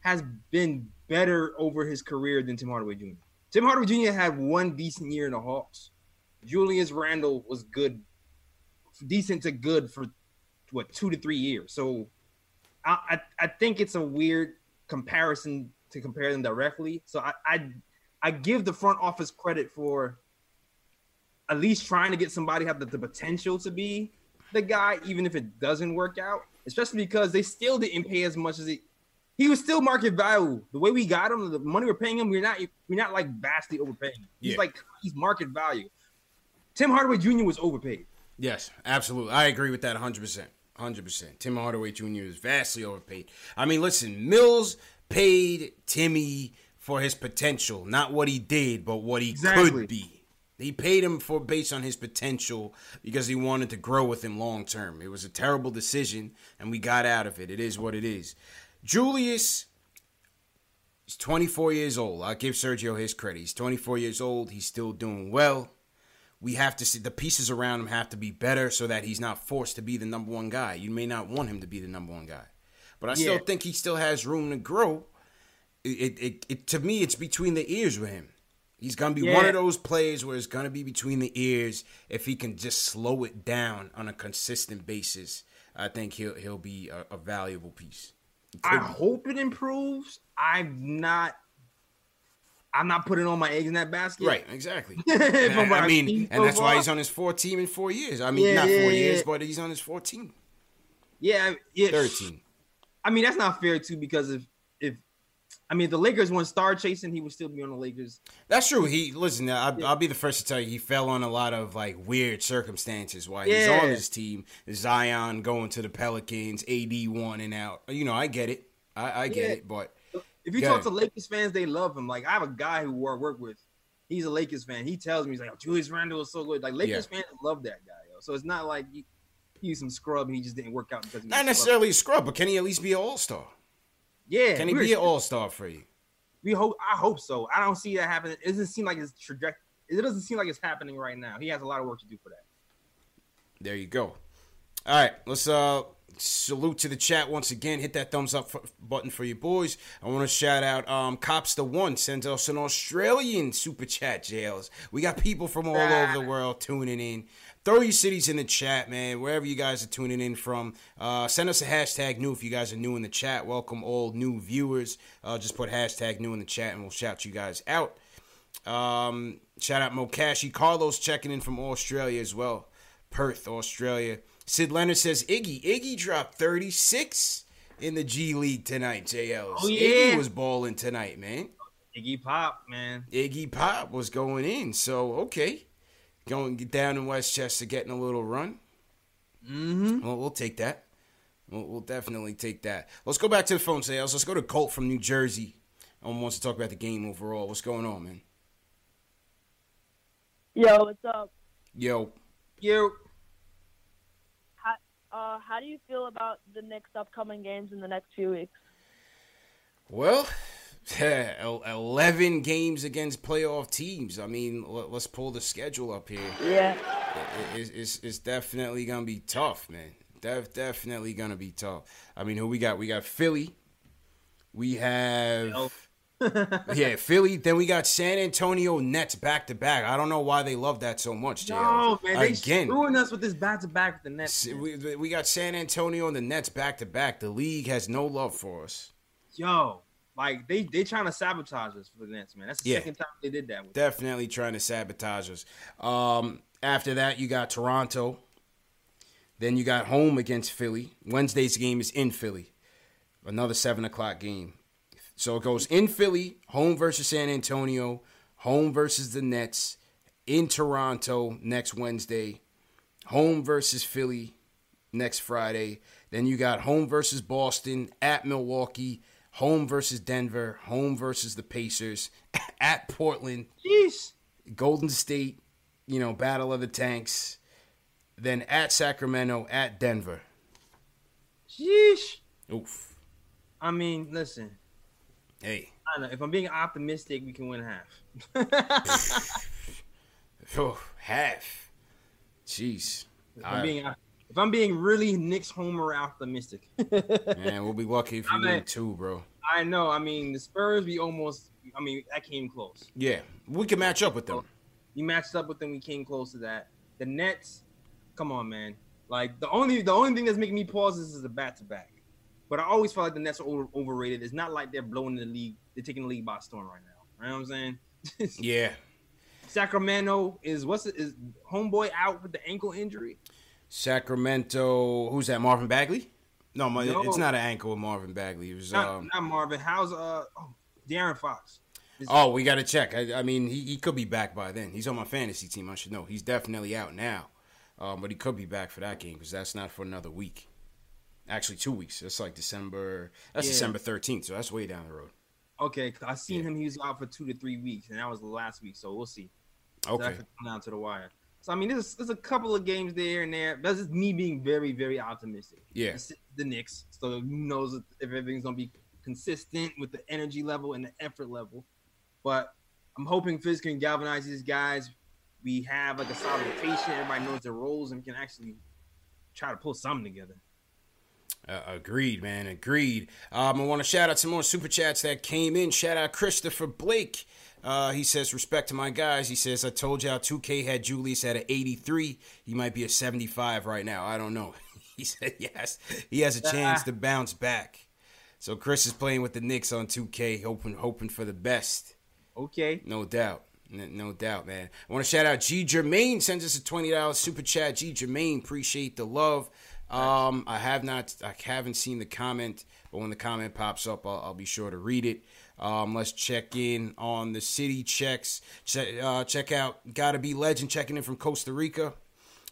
has been better over his career than Tim Hardaway Jr. Tim Hardaway Jr. had one decent year in the Hawks. Julius Randle was good, decent to good for what two to three years. So I I, I think it's a weird comparison to compare them directly. So I, I I give the front office credit for at least trying to get somebody have the, the potential to be the guy, even if it doesn't work out. Especially because they still didn't pay as much as he he was still market value. The way we got him, the money we're paying him, we're not we're not like vastly overpaying. He's yeah. like he's market value. Tim Hardaway Jr. was overpaid. Yes, absolutely. I agree with that 100. percent 100%. Tim Hardaway Jr. is vastly overpaid. I mean, listen, Mills paid Timmy for his potential, not what he did, but what he exactly. could be. He paid him for based on his potential because he wanted to grow with him long term. It was a terrible decision, and we got out of it. It is what it is. Julius is 24 years old. I'll give Sergio his credit. He's 24 years old. He's still doing well. We have to see the pieces around him have to be better so that he's not forced to be the number one guy. You may not want him to be the number one guy, but I yeah. still think he still has room to grow. It, it, it, to me, it's between the ears with him. He's gonna be yeah. one of those players where it's gonna be between the ears. If he can just slow it down on a consistent basis, I think he'll he'll be a, a valuable piece. I hope it improves. I'm not. I'm not putting all my eggs in that basket. Right, exactly. I, I mean, and that's why he's on his fourth team in four years. I mean, yeah, not four yeah, years, but he's on his 14. Yeah, yeah. 13. I mean, that's not fair too, because if I mean, the Lakers went star chasing, he would still be on the Lakers. That's true. He listen. I'll, yeah. I'll, be the first to tell you, he fell on a lot of like weird circumstances while yeah. he's on his team. Zion going to the Pelicans, AD one and out. You know, I get it. I, I get yeah. it. But if you talk to Lakers fans, they love him. Like I have a guy who I work with. He's a Lakers fan. He tells me he's like, oh, Julius Randle is so good. Like Lakers fans love that guy. Yo. So it's not like he, he's some scrub. And he just didn't work out because not necessarily a scrub, but can he at least be an all star? Yeah, can he be an all star for you? We hope. I hope so. I don't see that happening. It doesn't seem like his trajectory. It doesn't seem like it's happening right now. He has a lot of work to do for that. There you go. All right, let's uh salute to the chat once again. Hit that thumbs up button for your boys. I want to shout out um, Cops the One sends us an Australian super chat jails. We got people from all over the world tuning in. Throw your cities in the chat, man. Wherever you guys are tuning in from, uh, send us a hashtag new if you guys are new in the chat. Welcome all new viewers. Uh, just put hashtag new in the chat and we'll shout you guys out. Um, shout out Mokashi Carlos checking in from Australia as well. Perth, Australia. Sid Leonard says Iggy. Iggy dropped 36 in the G League tonight, JL. Oh, yeah. Iggy was balling tonight, man. Iggy Pop, man. Iggy Pop was going in. So, okay going down in Westchester, getting a little run. Mm-hmm. Well, we'll take that. We'll, we'll, definitely take that. Let's go back to the phone sales. Let's go to Colt from New Jersey. Um, wants to talk about the game overall. What's going on, man? Yo, what's up? Yo. Yo. How, uh, how do you feel about the next upcoming games in the next few weeks? Well, 11 games against playoff teams. I mean, let's pull the schedule up here. Yeah. It's, it's, it's definitely going to be tough, man. Def, definitely going to be tough. I mean, who we got? We got Philly. We have. yeah, Philly. Then we got San Antonio Nets back to back. I don't know why they love that so much. No, man, they Again, screwing us with this back to back with the Nets. We, we got San Antonio and the Nets back to back. The league has no love for us. Yo, like they they trying to sabotage us for the Nets, man. That's the yeah. second time they did that. Definitely trying to sabotage us. Um, after that, you got Toronto. Then you got home against Philly. Wednesday's game is in Philly. Another seven o'clock game. So it goes in Philly, home versus San Antonio, home versus the Nets, in Toronto next Wednesday, home versus Philly next Friday. Then you got home versus Boston, at Milwaukee, home versus Denver, home versus the Pacers, at Portland, Jeez. Golden State, you know, Battle of the Tanks, then at Sacramento, at Denver. Sheesh. Oof. I mean, listen. Hey. I know. If I'm being optimistic, we can win half. Oh, half. Jeez. If I'm, being, if I'm being really Knicks homer optimistic. man, we'll be lucky if you win two, bro. I know. I mean, the Spurs, we almost. I mean, that came close. Yeah, we can match up with them. You matched up with them. We came close to that. The Nets, come on, man. Like the only the only thing that's making me pause is, is the back to back. But I always feel like the Nets are over, overrated. It's not like they're blowing the league. They're taking the league by storm right now. You know what I'm saying? yeah. Sacramento is what's it is homeboy out with the ankle injury. Sacramento, who's that? Marvin Bagley? No, no. it's not an ankle with Marvin Bagley. It was not, um, not Marvin. How's uh oh, De'Aaron Fox? Is oh, we got to check. I, I, mean, he, he could be back by then. He's on my fantasy team. I should know. He's definitely out now, um, but he could be back for that game because that's not for another week. Actually, two weeks. That's like December. That's yeah. December thirteenth. So that's way down the road. Okay, I seen yeah. him. He was out for two to three weeks, and that was the last week. So we'll see. Okay. That come down to the wire. So I mean, there's, there's a couple of games there and there. That's just me being very, very optimistic. Yeah. It's the Knicks, so who knows if everything's gonna be consistent with the energy level and the effort level. But I'm hoping Fizz can galvanize these guys. We have like a solid rotation. Everybody knows their roles and can actually try to pull something together. Uh, agreed, man. Agreed. Um, I want to shout out some more super chats that came in. Shout out Christopher Blake. Uh, he says, respect to my guys. He says, I told y'all 2K had Julius at an 83. He might be a 75 right now. I don't know. he said, yes, he has a chance to bounce back. So Chris is playing with the Knicks on 2K, hoping hoping for the best. Okay. No doubt. No doubt, man. I want to shout out G Jermaine. Sends us a $20 super chat. G Jermaine, appreciate the love. Um, I have not, I haven't seen the comment, but when the comment pops up, I'll, I'll be sure to read it. Um, let's check in on the city checks. Check, uh, check out Gotta Be Legend checking in from Costa Rica.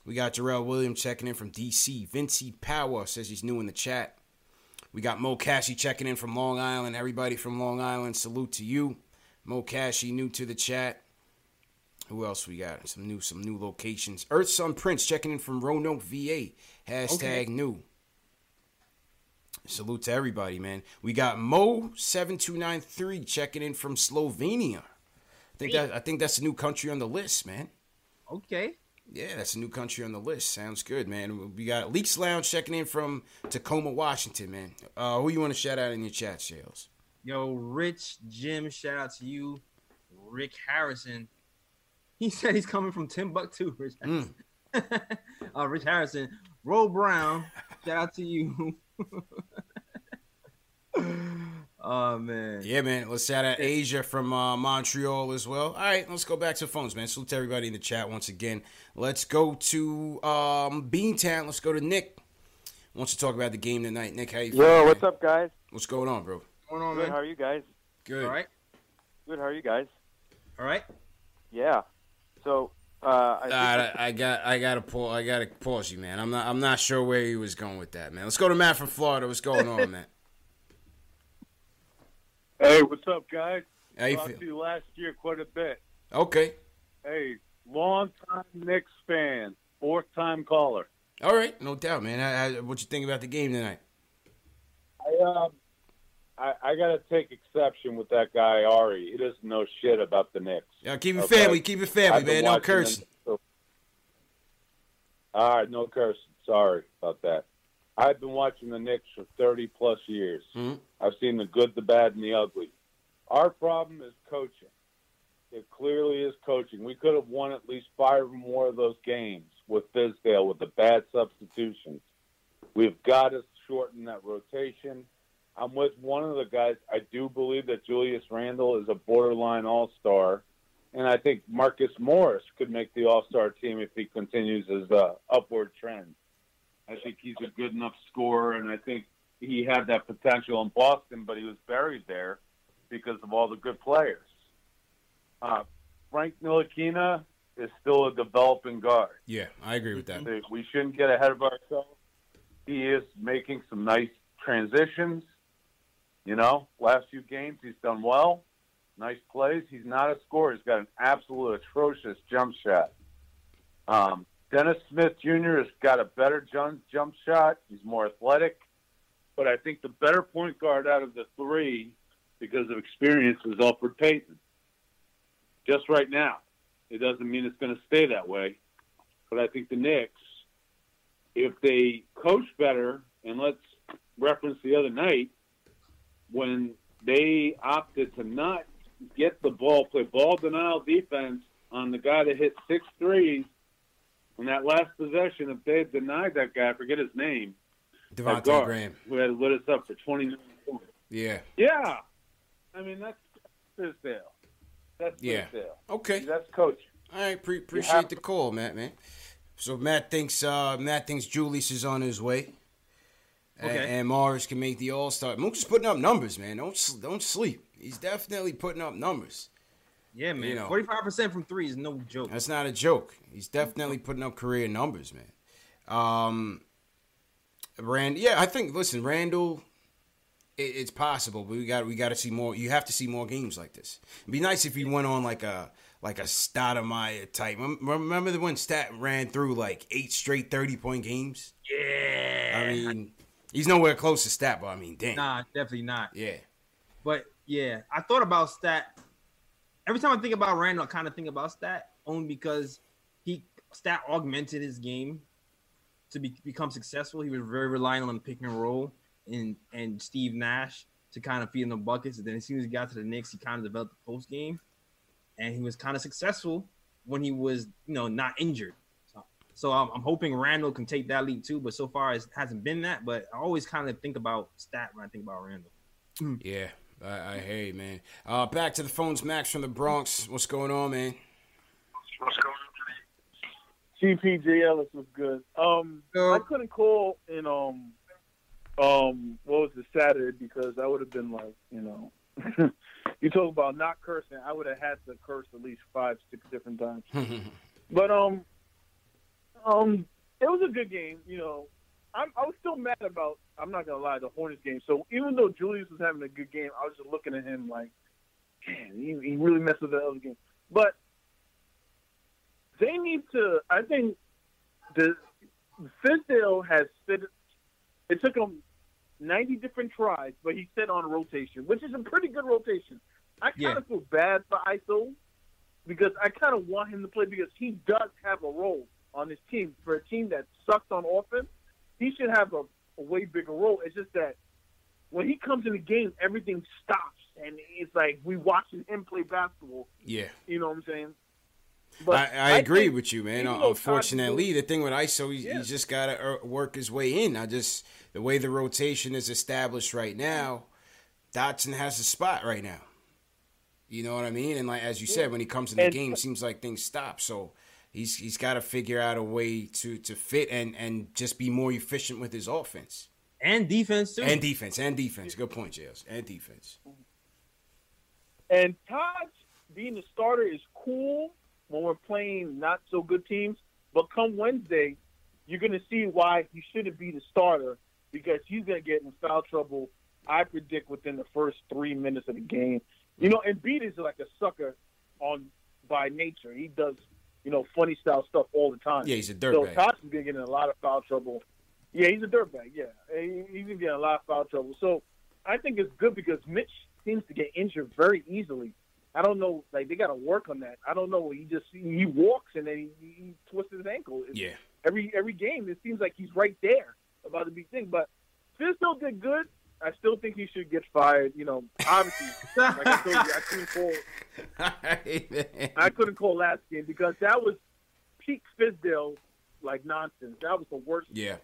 We got Jarrell Williams checking in from DC. Vincy Power says he's new in the chat. We got Mo Cashy checking in from Long Island. Everybody from Long Island, salute to you. Mo Cashy, new to the chat. Who else we got? Some new, some new locations. Earth Sun Prince checking in from Roanoke, VA. Hashtag okay. new. Salute to everybody, man. We got Mo seven two nine three checking in from Slovenia. I think that I think that's a new country on the list, man. Okay. Yeah, that's a new country on the list. Sounds good, man. We got Leaks Lounge checking in from Tacoma, Washington, man. Uh, who you want to shout out in your chat, Shales? Yo, Rich Jim, shout out to you. Rick Harrison. He said he's coming from Timbuktu, Rich Harrison. Mm. uh, Rich Harrison. Roll Brown, shout out to you. Oh man. Yeah, man. Let's shout out Asia from uh, Montreal as well. All right, let's go back to the phones, man. Salute to everybody in the chat once again. Let's go to um, Beantown. Let's go to Nick. Wants to talk about the game tonight. Nick, how you Yo, feeling, what's man? up, guys? What's going on, bro? What's going on, Good. man? How are you guys? Good. All right. Good. How are you guys? All right. Yeah. So uh, I, I, I, got I got to pause. I got to pause you, man. I'm not I'm not sure where he was going with that, man. Let's go to Matt from Florida. What's going on, man? Hey, what's up, guys? How you Talked feel? to you last year quite a bit. Okay. Hey, long time Knicks fan, fourth time caller. All right, no doubt, man. I, I, what you think about the game tonight? I um, I, I got to take exception with that guy Ari. He doesn't know shit about the Knicks. Yeah, keep it Okay. family. Keep it family, man. No cursing. them- All right, no cursing. Sorry about that. I've been watching the Knicks for 30 plus years. Mhm. I've seen the good, the bad, and the ugly. Our problem is coaching. It clearly is coaching. We could have won at least five or more of those games with Fizdale with the bad substitutions. We've got to shorten that rotation. I'm with one of the guys. I do believe that Julius Randle is a borderline all star. And I think Marcus Morris could make the all star team if he continues his uh, upward trend. I think he's a good enough scorer, and I think he had that potential in Boston, but he was buried there because of all the good players. Uh, Frank Ntilikina is still a developing guard. Yeah, I agree with that. We shouldn't get ahead of ourselves. He is making some nice transitions. You know, last few games he's done well. Nice plays. He's not a scorer. He's got an absolute atrocious jump shot. Um, Dennis Smith Jr. has got a better jump, jump shot. He's more athletic. But I think the better point guard out of the three, because of experience, is Elfrid Payton. Just right now. It doesn't mean it's going to stay that way. But I think the Knicks, if they coach better, and let's reference the other night when they opted to not get the ball, play ball denial defense on the guy that hit six threes on that last possession. If they had denied that guy, I forget his name, Devonte' guard, Graham. who had lit us up for 29 points. Yeah. Yeah. I mean, that's Fizdale. That's Yeah. Fizdale. Okay. That's coach. All right, pre- appreciate the call, Matt. Man. So Matt thinks uh, Matt thinks Julius is on his way. Okay. And, Morris can make the All Star. Mook's putting up numbers, man. Don't don't sleep. He's definitely putting up numbers. Yeah, man. Forty-five percent from three is no joke. That's not a joke. He's definitely putting up career numbers, man. Um, Rand, yeah, I think. Listen, Randle, it, it's possible, but we got we got to see more. You have to see more games like this. It'd be nice if he went on like a like a Stoudemire type. Remember the one Stat ran through like eight straight thirty point games? Yeah. I mean, he's nowhere close to Stat, but I mean, damn. Nah, definitely not. Yeah. But yeah, I thought about stat. Every time I think about Randle, I kind of think about stat only because he stat augmented his game to be, become successful. He was very reliant on the pick and roll and and Steve Nash to kind of feed him the buckets. And then as soon as he got to the Knicks, he kind of developed the post game, and he was kind of successful when he was you know not injured. So, so I'm, I'm hoping Randle can take that leap too. But so far, it hasn't been that. But I always kind of think about stat when I think about Randle. Yeah, I, I hear you, man. Uh, back to the phones, Max from the Bronx. What's going on, man? What's going on today? GPJ Ellis was good. Um, I couldn't call in um, um, what was the Saturday because I would have been like, you know, you talk about not cursing. I would have had to curse at least five, six different times. But um, um, it was a good game. You know, I'm, I was still mad about. I'm not gonna lie, the Hornets game. So even though Julius was having a good game, I was just looking at him like, man, he, he really messed with the other game. But they need to. I think the Fizdale has fit. It took him 90 different tries, but he set on rotation, which is a pretty good rotation. I kind Yeah. of feel bad for ISO because I kind of want him to play because he does have a role on this team. For a team that sucks on offense, he should have a, a way bigger role. It's just that when he comes in the game, everything stops, and it's like we watching him play basketball. Yeah. You know what I'm saying? I, I agree with you, man. Uh, unfortunately, the thing with ISO, he, he's just got to uh, work his way in. I just the way the rotation is established right now, Dotson has a spot right now. You know what I mean? And like as you said, when he comes in the And- game, seems like things stop. So he's he's got to figure out a way to to fit and and just be more efficient with his offense and defense too. and defense and defense. Good point, Jails. And defense. And Taj being the starter is cool when we're playing not so good teams. But come Wednesday, you're going to see why he shouldn't be the starter because he's going to get in foul trouble. I predict within the first three minutes of the game. You know, and Embiid is like a sucker on by nature. He does, you know, funny style stuff all the time. Yeah, he's a So dirtbag. Taj's gonna get in a lot of foul trouble. Yeah, he's a dirtbag. Yeah, He- he's gonna get a lot of foul trouble. So I think it's good because Mitch seems to get injured very easily. I don't know, like they got to work on that. I don't know. He just he walks and then he, he twists his ankle. It's- Yeah. Every every game, it seems like he's right there about the big thing. But Fizdale did good. I still think he should get fired. You know, obviously, like I told you, I couldn't call. I couldn't call last game because that was peak Fizdale like nonsense. That was the worst. Yeah.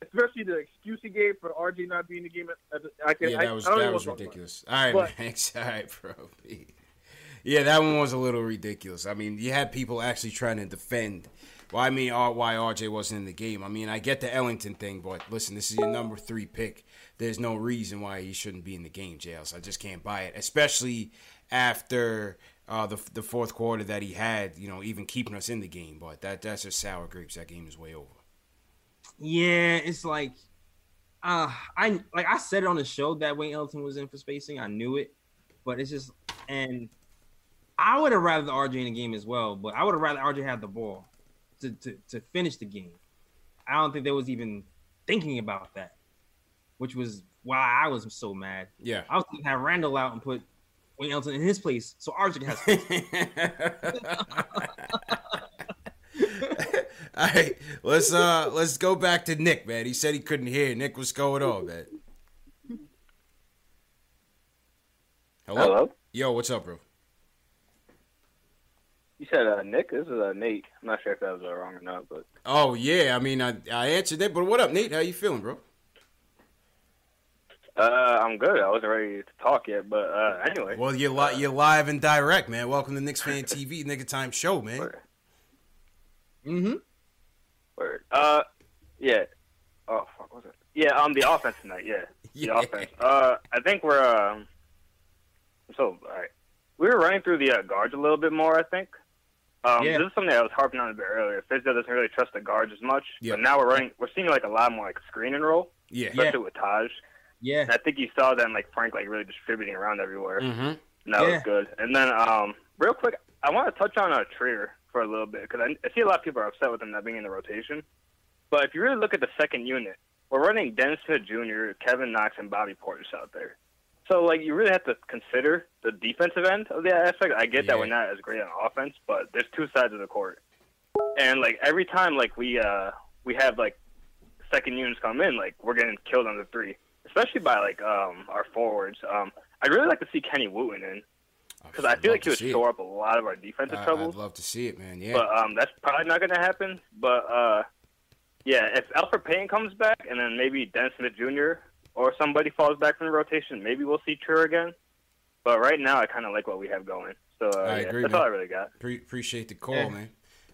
Especially the excuse he gave for RJ not being in the game. I can, Yeah, I, that was I don't that was wanna talk about it. ridiculous. All right, But- Max. All right, bro. Yeah, that one was a little ridiculous. I mean, you had people actually trying to defend. Well, I mean, why RJ wasn't in the game. I mean, I get the Ellington thing, but listen, this is your number three pick. There's no reason why he shouldn't be in the game, Jails. I just can't buy it, especially after uh, the the fourth quarter that he had. You know, even keeping us in the game. But that that's just sour grapes. That game is way over. Yeah, it's like uh I like I said it on the show that Wayne Ellington was in for spacing. I knew it, but it's just and I would have rather the RJ in the game as well, but I would have rather RJ had the ball to, to to finish the game. I don't think they was even thinking about that, which was why I was so mad. Yeah. I was gonna have Randle out and put Wayne Ellington in his place, so RJ has space. All right, let's uh let's go back to Nick, man. He said he couldn't hear. Nick, what's going on, man? Hello. Hello? Yo, what's up, bro? You said uh, Nick. This is uh, Nate. I'm not sure if that was uh, wrong or not, but Oh yeah, I mean I I answered that. but what up, Nate? How you feeling, bro? uh, I'm good. I wasn't ready to talk yet, but uh, anyway. Well, you're li- you're live and direct, man. Welcome to Knicks Fan TV, Knick of Time Show, man. Mm-hmm. Word. Uh, yeah. Oh, fuck, what was it? Yeah, um, the offense tonight. Yeah, the offense. Uh, I think we're um. So, all right, we were running through the uh, guards a little bit more. I think. Um, Yeah. This is something I was harping on a bit earlier. Fizdale doesn't really trust the guards as much, Yeah. but now we're running. We're seeing like a lot more like screen and roll, Yeah. especially with Taj. Yeah. And I think you saw them like Frank like really distributing around everywhere. Mm-hmm. And that Yeah. was good. And then, um, real quick, I want to touch on uh, Trier for a little bit because I, I see a lot of people are upset with him not being in the rotation. But if you really look at the second unit, we're running Dennis Smith Jr., Kevin Knox, and Bobby Portis out there. So, like, you really have to consider the defensive end of the aspect. I get Yeah. that we're not as great on offense, but there's two sides of the court. And, like, every time, like, we uh, we have, like, second units come in, like, we're getting killed on the three, especially by, like, um, our forwards. Um, I'd really like to see Kenny Wooten in because I feel like he would shore up a lot of our defensive I, troubles. I'd love to see it, man. Yeah. But um, that's probably not going to happen. But uh, yeah, if Alfred Payne comes back and then maybe Dennis Smith Jr. or somebody falls back from the rotation, maybe we'll see True again. But right now, I kind of like what we have going. So uh, I yeah, agree, that's man. all I really got. Pre- appreciate the call, Yeah. man.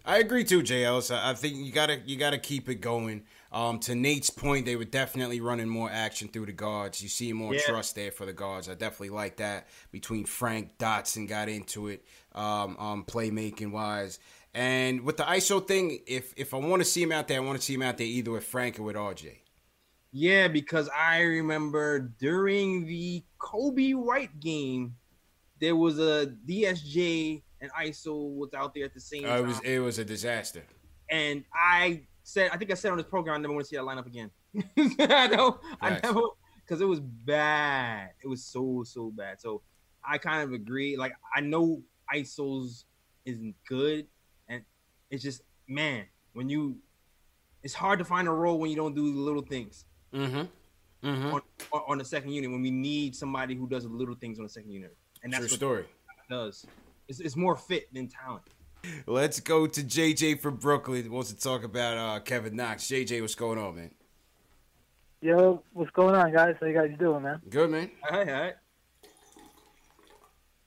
I agree too, Jay Ellis. I I think you gotta you gotta keep it going. Um, to Nate's point, they were definitely running more action through the guards. You see more Yeah. trust there for the guards. I definitely like that. Between Frank Dotson got into it, um, um, playmaking wise, and with the ISO thing, if if I want to see him out there, I want to see him out there either with Frank or with RJ. Yeah, because I remember during the Coby White game, there was a DSJ and ISO was out there at the same Uh, time. it was it was a disaster. and I said, I think I said on this program, I never want to see that lineup again. I know, I Facts. never, because it was bad. It was so so bad. So I kind of agree. Like I know ISOs isn't good, and it's just man, when you, it's hard to find a role when you don't do the little things Mm-hmm. Mm-hmm. on, on on the second unit. When we need somebody who does the little things on the second unit, and that's True what story. does. It's, it's more fit than talent. Let's go to JJ from Brooklyn. Wants to talk about uh, Kevin Knox. JJ, what's going on, man? Yo, what's going on, guys? How you guys doing, man? Good, man. All right, all right.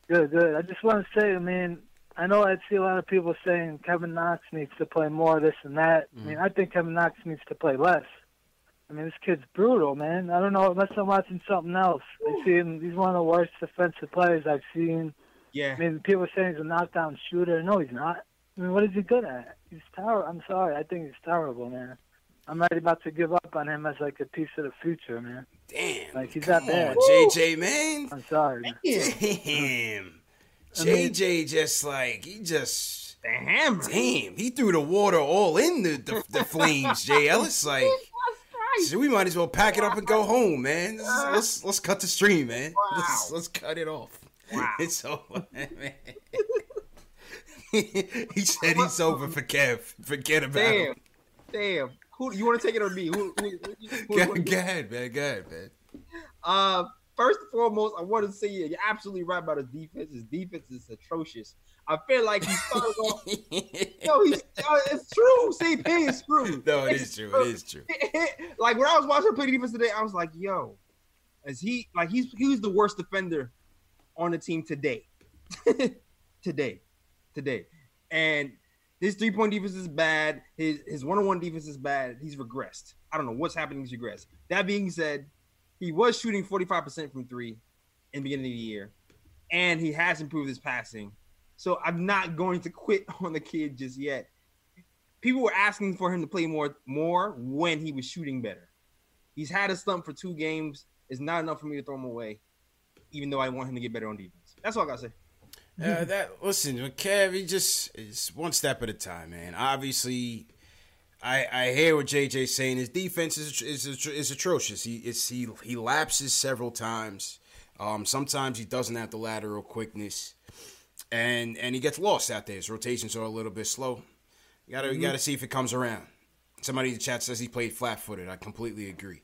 Good, good. I just want to say, I mean, I know I see a lot of people saying Kevin Knox needs to play more, this and that. I mean, I think Kevin Knox needs to play less. I mean, this kid's brutal, man. I don't know unless I'm watching something else. I see him. He's one of the worst defensive players I've seen. Yeah. I mean, people are saying he's a knockdown shooter. No, he's not. I mean, what is he good at? He's terrible. I'm sorry. I think he's terrible, man. I'm already about to give up on him as like a piece of the future, man. Damn. Like he's Come that bad. JJ, man. I'm sorry. Man. Damn. I mean- JJ just like he just the hammer. Damn, he threw the water all in the the, the flames. Jay Ellis like. So we might as well pack it up and go home, man. Let's let's, let's cut the stream, man. Let's let's cut it off. Wow. It's over, man. he said he's over for Kev. Forget about Damn, him. damn. Who you want to take it or me? Who? who, who, Go, go ahead, man. Go ahead, man. Uh, first and foremost, I want to say you're absolutely right about his defense. His defense is atrocious. I feel like he started off. no, he's uh, it's true. CP is true. No, it It's is true. It is true. like when I was watching him play defense today, I was like, "Yo, is he like he's he was the worst defender on the team today, today, today." And his three point defense is bad. His his one on one defense is bad. He's regressed. I don't know what's happening. He's regressed. That being said, he was shooting forty five percent from three in the beginning of the year, and he has improved his passing. So I'm not going to quit on the kid just yet people were asking for him to play more more when he was shooting better. He's had a slump for two games. It's not enough for me to throw him away, even though I want him to get better on defense. That's all I gotta say. Uh, that listen, with he just it's one step at a time, man. Obviously, I I hear what JJ's saying. His defense is is is atrocious. He is he he lapses several times. Um, sometimes he doesn't have the lateral quickness, and and he gets lost out there. His rotations are a little bit slow. You gotta Mhm. you gotta see if it comes around. Somebody in the chat says he played flat footed. I completely agree.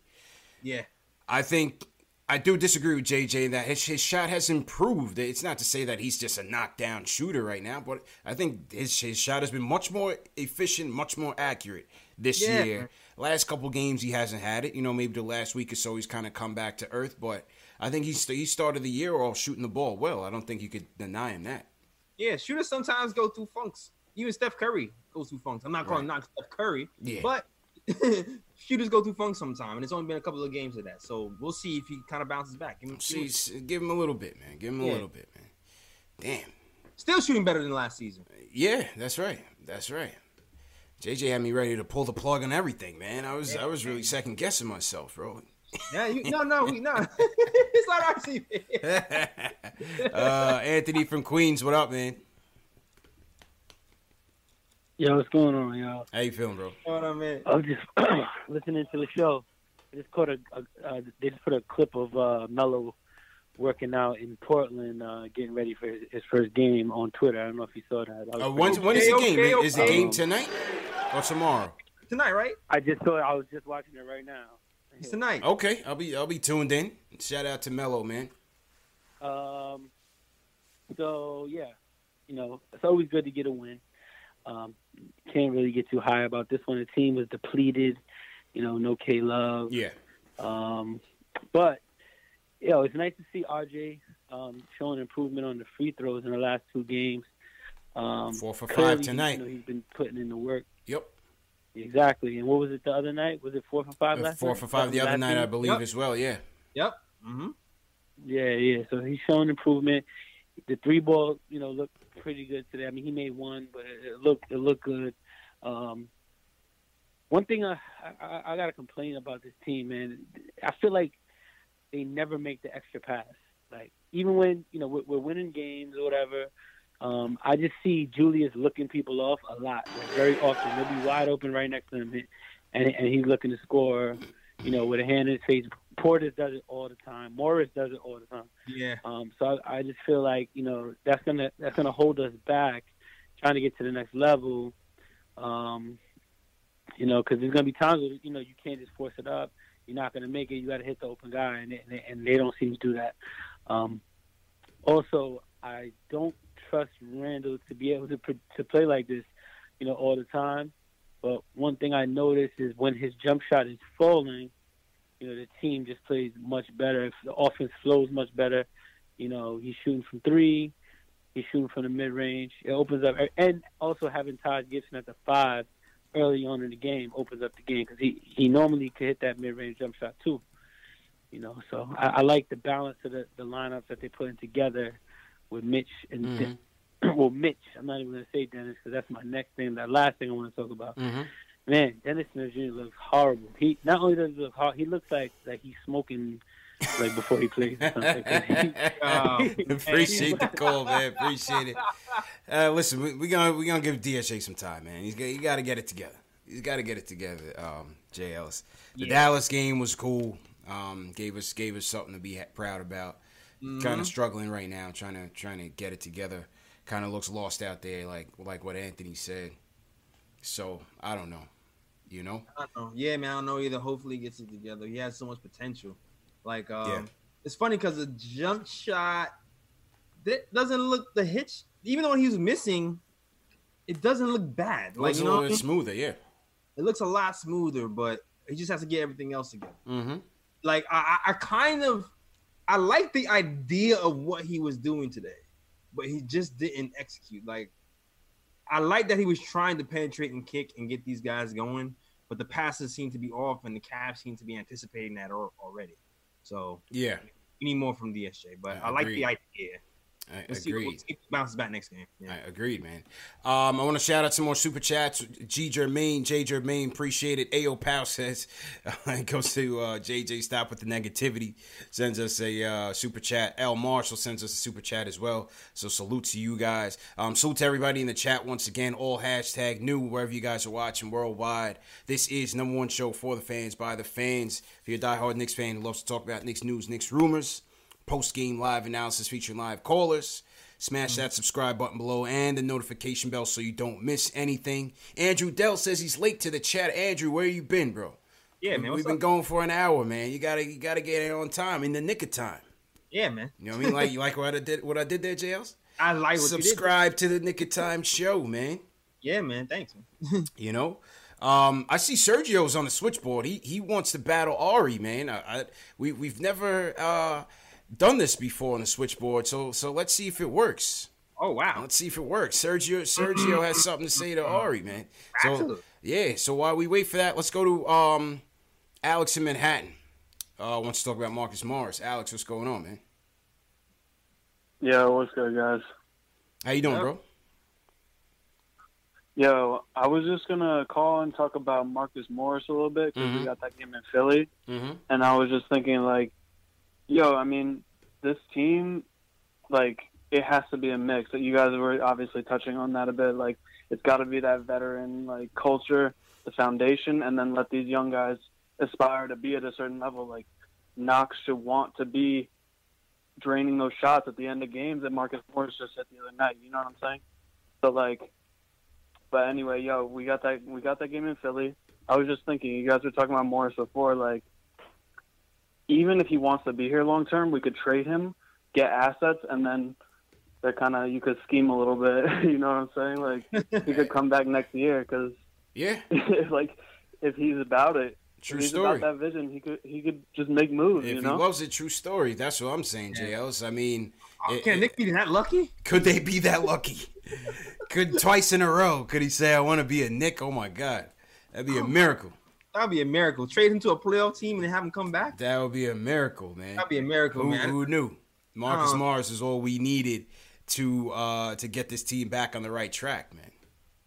Yeah. I think I do disagree with JJ in that his, his shot has improved. It's not to say that he's just a knockdown shooter right now, but I think his his shot has been much more efficient, much more accurate this Yeah. year. Last couple games he hasn't had it. You know, maybe the last week or so he's kind of come back to earth, but I think he's he started the year off shooting the ball well. I don't think you could deny him that. Yeah, shooters sometimes go through funks. Even Steph Curry goes through funks. I'm not calling Right. not Steph Curry, Yeah. but shooters go through funks sometime, and it's only been a couple of games of that. So we'll see if he kind of bounces back. Give him- See, give him a little bit, man. Give him a little bit, man. Damn. Still shooting better than last season. Yeah, that's right. That's right. JJ had me ready to pull the plug on everything, man. I was I was really second guessing myself, bro. Yeah, you, no, no, we, no. it's not our team. uh, Anthony from Queens, what up, man? Yo, what's going on, y'all? How you feeling, bro? Hold on, man. I was just listening to the show. I just caught a, a uh, they just put a clip of uh, Melo working out in Portland, uh, getting ready for his, his first game on Twitter. I don't know if you saw that. I Uh, when, when is the game? is the game tonight or tomorrow? Tonight, right? I just saw. it. I was just watching it right now. It's tonight. Okay, I'll be I'll be tuned in. Shout out to Melo, man. Um, so yeah, you know, it's always good to get a win. Um, can't really get too high about this one. The team was depleted. You know, no K Love. Yeah. Um, but you know, it's nice to see RJ um, showing improvement on the free throws in the last two games. Um, Four for five clearly, tonight. You know, he's been putting in the work. Yep. Exactly. And what was it the other night? Was it four for five Uh, last Four night? for five the other night, I believe, as well. Yeah. Yep. Mm-hmm. Yeah, yeah. So he's showing improvement. The three ball, you know, looked pretty good today. I mean, he made one, but it it looked it looked good. Um, one thing I, I I got to complain about this team, man. I feel like they never make the extra pass. Like even when you know we're, we're winning games or whatever, um, I just see Julius looking people off a lot, like very often. They'll be wide open right next to him, and and he's looking to score. You know, with a hand in his face. Portis does it all the time. Morris does it all the time. Yeah. Um, so I, I just feel like you know that's gonna that's gonna hold us back, trying to get to the next level. Um, you know, because there's gonna be times where you know you can't just force it up. You're not gonna make it. You got to hit the open guy, and they, and they don't seem to do that. Um, also, I don't trust Randle to be able to to play like this, you know, all the time. But one thing I noticed is when his jump shot is falling, you know, the team just plays much better. If the offense flows much better, you know, he's shooting from three, he's shooting from the mid range. It opens up, and also having Taj Gibson at the five early on in the game opens up the game because he he normally could hit that mid range jump shot too. You know, so I, I like the balance of the, the lineups that they're putting together with Mitch and Mhm. well, Mitch. I'm not even going to say Dennis because that's my next thing. That last thing I want to talk about. Mhm. Man, Dennis Smith Jr. looks horrible. He not only does he look hard, he looks like like he's smoking like before he plays. or something. 'Cause he- Appreciate the call, man. Appreciate it. Uh, listen, we, we gonna we gonna give DSJ some time, man. He's got, he got to get it together. He's got to get it together. Um, Jay Ellis. The Yeah. Dallas game was cool. Um, gave us gave us something to be ha- proud about. Kind Mhm. of struggling right now, trying to trying to get it together. Kind of looks lost out there, like like what Anthony said. So I don't know. You know. I don't know. Yeah, man, I don't know either. Hopefully, he gets it together. He has so much potential. Like, um, Yeah. it's funny because the jump shot that doesn't look the hitch. Even though he was missing, it doesn't look bad. It Like, you a know, little what I bit mean? smoother, yeah. it looks a lot smoother, but he just has to get everything else together. Mm-hmm. Like, I, I I kind of, I like the idea of what he was doing today, but he just didn't execute. Like, I like that he was trying to penetrate and kick and get these guys going, but the passes seem to be off, and the Cavs seem to be anticipating that already. So Yeah. we need more from DSJ, but I I, like the idea. I we'll agreed. if bounces back next game. Yeah. I agreed, man. Um, I want to shout out some more super chats. G Germain, J Germain, appreciate it. Ao Powell says, it goes to uh, JJ, stop with the negativity. Sends us a uh, super chat. L Marshall sends us a super chat as well. So salute to you guys. Um, salute to everybody in the chat once again. All hashtag new wherever you guys are watching worldwide. This is number one show for the fans by the fans. If you're a diehard Knicks fan who loves to talk about Knicks news, Knicks rumors. Post game live analysis featuring live callers. Smash that subscribe button below and the notification bell so you don't miss anything. Andrew Dell says he's late to the chat. Andrew, where you been, bro? Yeah, man. We've been up? going for an hour, man. You gotta you gotta get here on time in the nick of time. Yeah, man. You know what I mean? Like you like what I did what I did there, JLs? I like what I did. subscribe to the Knick of Time show, man. Yeah, man. Thanks, man. you know, um, I see Sergio's on the switchboard. He he wants to battle Ari, man. I, I, we we've never uh, done this before on the switchboard, so so let's see if it works. Oh wow! Let's see if it works. Sergio Sergio has something to say to Ari, man. So Absolutely. yeah. So while we wait for that, let's go to um, Alex in Manhattan. Uh, wants to talk about Marcus Morris. Alex, what's going on, man? Yeah, what's good, guys? How you doing, bro? Yo, I was just gonna call and talk about Marcus Morris a little bit because Mhm. we got that game in Philly, Mm-hmm. and I was just thinking like, yo, I mean, this team, like, it has to be a mix. That You guys were obviously touching on that a bit. Like, it's got to be that veteran like culture, the foundation, and then let these young guys aspire to be at a certain level. Like, Knox should want to be draining those shots at the end of games that Marcus Morris just hit the other night. You know what I'm saying? So like, but anyway, yo, we got that we got that game in Philly. I was just thinking, you guys were talking about Morris before, like, even if he wants to be here long term, we could trade him, get assets, and then they're kind of you could scheme a little bit. you know what I'm saying? Like, he could come back next year because yeah, like if he's about it, True if he's story. about that vision, he could he could just make moves. If you know? he loves a true story, that's what I'm saying, JLs. I mean, oh, it- Can it- Knick be that lucky? could they be that lucky? could twice in a row? Could he say, "I want to be a Knick"? Oh my God, that'd be a oh. miracle. That'd be a miracle. Trade him to a playoff team and have him come back. That would be a miracle, man. That'd be a miracle, Who, man. who knew? Marcus Um, Morris is all we needed to uh to get this team back on the right track, man.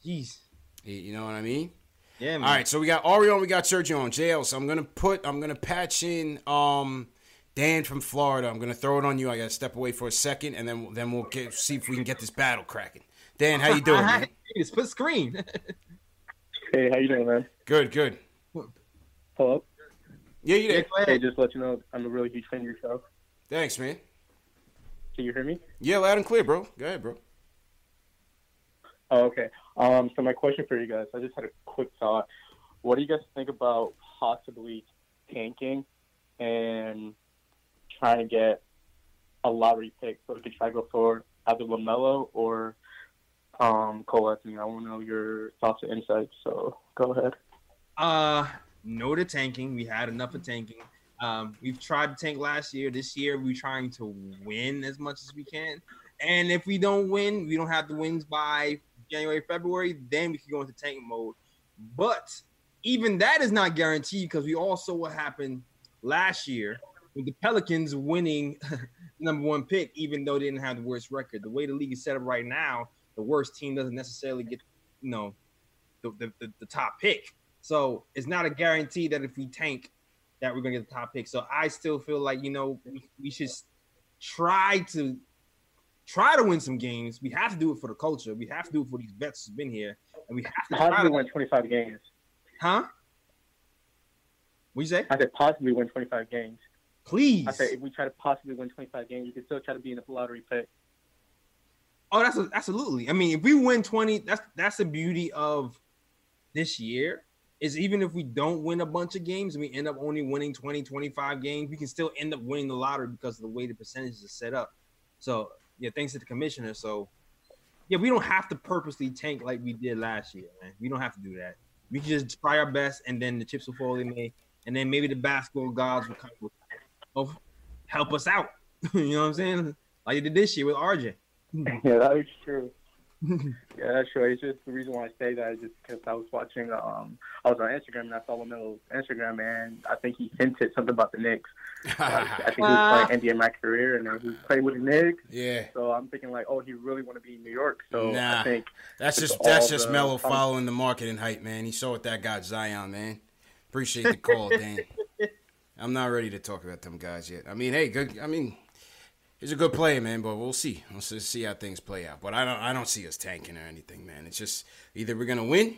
Jeez. You- You know what I mean? Yeah, man. All right, so we got Oreo and we got Sergio on jail. So I'm gonna put, I'm gonna patch in um Dan from Florida. I'm gonna throw it on you. I gotta step away for a second, and then then we'll get, see if we can get this battle cracking. Dan, how you doing? man? Split screen. Hey, how you doing, man? Good, good. Hello. Yeah, you there? Hey, just let you know, I'm a really huge fan of your show. Thanks, man. Can you hear me? Yeah, loud and clear, bro. Go ahead, bro. Oh, okay. Um, so my question for you guys, I just had a quick thought. What do you guys think about possibly tanking and trying to get a lottery pick so we could try to go for either LaMelo or um, Cole Anthony? I want to know your thoughts and insights. So go ahead. Uh, no to tanking. We had enough of tanking. Um, we've tried to tank last year. This year, we're trying to win as much as we can. And if we don't win, we don't have the wins by January, February, then we can go into tank mode. But even that is not guaranteed because we all saw what happened last year with the Pelicans winning number one pick, even though they didn't have the worst record. The way the league is set up right now, the worst team doesn't necessarily get, you know, the, the, the, the top pick. So it's not a guarantee that if we tank, that we're gonna get the top pick. So I still feel like you know we, we should try to try to win some games. We have to do it for the culture. We have to do it for these vets who've been here, and we have to Possibly win 25 games. Huh? What you say? I said possibly win 25 games. Please. I said if we try to possibly win 25 games, we can still try to be in the lottery pick. Oh, that's a, absolutely. I mean, if we win 20, that's that's the beauty of this year. Is even if we don't win a bunch of games and we end up only winning 20, 25 games, we can still end up winning the lottery because of the way the percentages are set up. So, yeah, thanks to the commissioner. So, yeah, we don't have to purposely tank like we did last year, man. We don't have to do that. We can just try our best and then the chips will fall they may. And then maybe the basketball gods will come will help us out. you know what I'm saying? Like they did this year with RJ. yeah, that is true. yeah, that's true. It's just the reason why I say that is just because I was watching. Um, I was on Instagram and I saw LaMelo's Instagram, and I think he hinted something about the Knicks. I think he was playing NBA my career, and then he played with the Knicks. Yeah. So I'm thinking like, oh, he really want to be in New York. So nah, I think that's just that's just the- um, following the marketing hype, man. He saw what that got Zion, man. Appreciate the call, Dan. I'm not ready to talk about them guys yet. I mean, hey, good. I mean, he's a good player, man. But we'll see. We'll see see how things play out. But I don't I don't see us tanking or anything, man. It's just either we're gonna win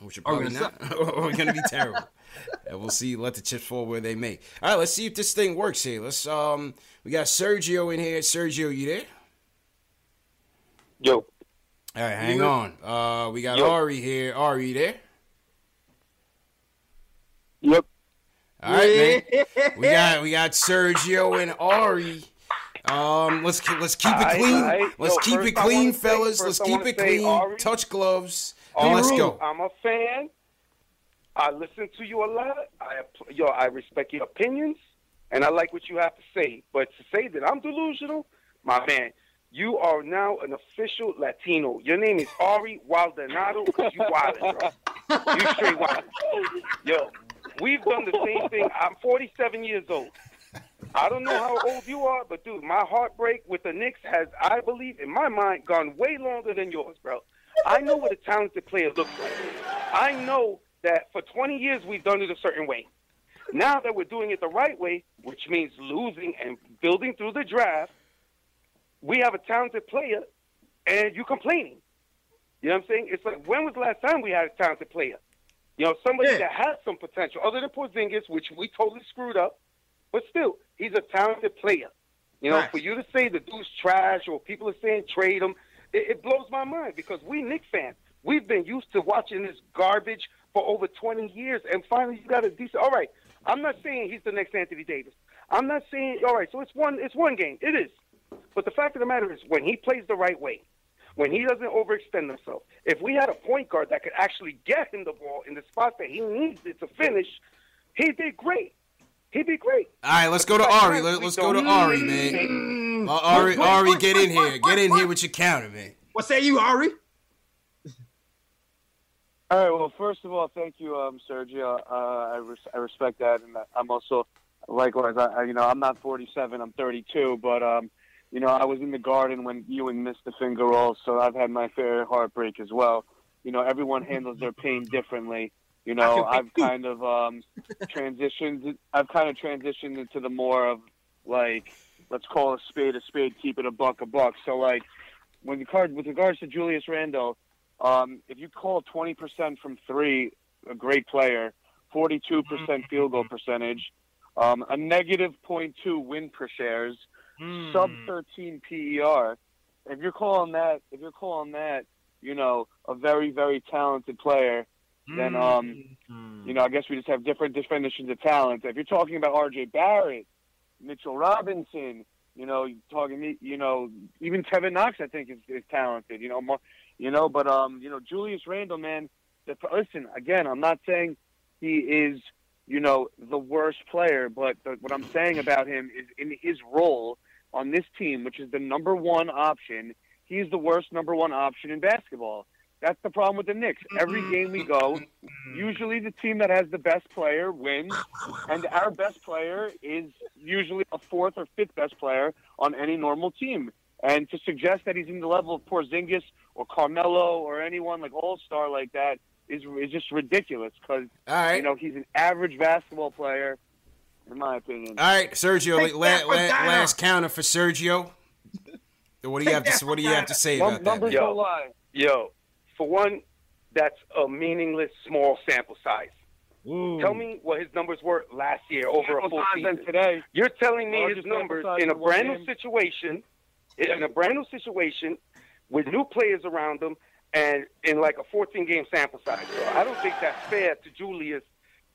Which are Are probably not. or we're gonna be terrible. and we'll see. Let the chips fall where they may. All right, let's see if this thing works here. Let's um, we got Sergio in here. Sergio, you there? Yo. All right, hang on. Uh, we got Yo. Ari here. Ari, you there? Yep. All right, man. We got we got Sergio and Ari. Um, let's keep let's keep it clean. aight. Let's Yo, keep it clean, say- fellas. let's keep it clean. Ari- Touch gloves. And let's go. I'm a fan. I listen to you a lot. I yo, I respect your opinions, and I like what you have to say. But to say that I'm delusional, my man, you are now an official Latino. Your name is Ari Waldonado because you wildin', bro. You straight wild. Yo, we've done the same thing. I'm 47 years old. I don't know how old you are, but dude, my heartbreak with the Knicks has, I believe, in my mind, gone way longer than yours, bro. I know what a talented player looks like. I know that for 20 years we've done it a certain way. Now that we're doing it the right way, which means losing and building through the draft, we have a talented player, and you're complaining. You know what I'm saying? It's like when was the last time we had a talented player? You know, somebody that has some potential, other than Porzingis, which we totally screwed up, but still, he's a talented player. You know, Right. for you to say the dude's trash or people are saying trade him, it, it blows my mind because we Knicks fans, we've been used to watching this garbage for over 20 years, and finally you got a decent. All right, I'm not saying he's the next Anthony Davis. I'm not saying all right. So it's one. It's one game. It is. But the fact of the matter is, when he plays the right way, when he doesn't overextend himself, if we had a point guard that could actually get him the ball in the spot that he needs it to finish, he did great. He'd be great. All right, let's go to Ari. Let, us go to Ari, man. Uh, Ari, What- what- Ari, get in here. Get in here with your counter, man. What say you, Ari? All right. Well, first of all, thank you, um, Sergio. Uh, I, res- I respect that, and I'm also likewise. I, I, you know, I'm not 47. I'm 32, but um, you know, I was in the garden when Ewing missed the finger roll, so I've had my fair heartbreak as well. You know, everyone handles their pain differently. You know, I've kind of um, transitioned. I've kind of transitioned into the more of like, let's call a spade a spade, keep it a buck a buck. So like, when the card with regards to Julius Randle, um, if you call 20% from three a great player, 42% field goal percentage, um, a negative 0.2 win per shares, sub 13 PER. If you're calling that, if you're calling that, you know, a very very talented player, then um, you know, I guess we just have different definitions of talent. If you're talking about R.J. Barrett, Mitchell Robinson, you know, you're talking, you know, even Kevin Knox, I think is, is talented. You know, more, you know, but um, you know, Julius Randle, man. The, listen, again, I'm not saying he is, you know, the worst player, but the, what I'm saying about him is in his role on this team, which is the number one option. He's the worst number one option in basketball. That's the problem with the Knicks. Every mm-hmm. game we go, usually the team that has the best player wins, and our best player is usually a fourth or fifth best player on any normal team. And to suggest that he's in the level of Porzingis or Carmelo or anyone like All Star like that is is just ridiculous because you know he's an average basketball player, in my opinion. All right, Sergio, Take la- la- last counter for Sergio. What do you have to What do you have to say about that? man? Yo, yo, for one, that's a meaningless small sample size. Tell me what his numbers were last year over a full season. today. You're telling me his numbers in a brand new situation, in a brand new situation, with new players around him, and in like a 14 game sample size. So I don't think that's fair to Julius.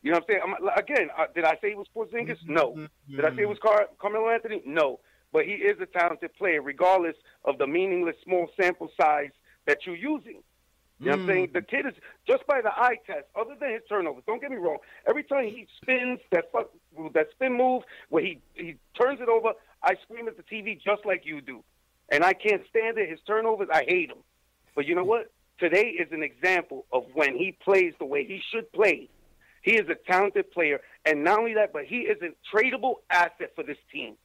You know what I'm saying? I'm, again, uh, did I say it was Porzingis? No. Did I say it was Car- Carmelo Anthony? No. But he is a talented player, regardless of the meaningless small sample size that you're using. You know what I'm saying? Mm. The kid is just by the eye test, other than his turnovers. Don't get me wrong. Every time he spins that fuck, that spin move where he he turns it over, I scream at the TV just like you do, and I can't stand it. His turnovers, I hate him. But you know what? Today is an example of when he plays the way he should play. He is a talented player, and not only that, but he is a tradable asset for this team.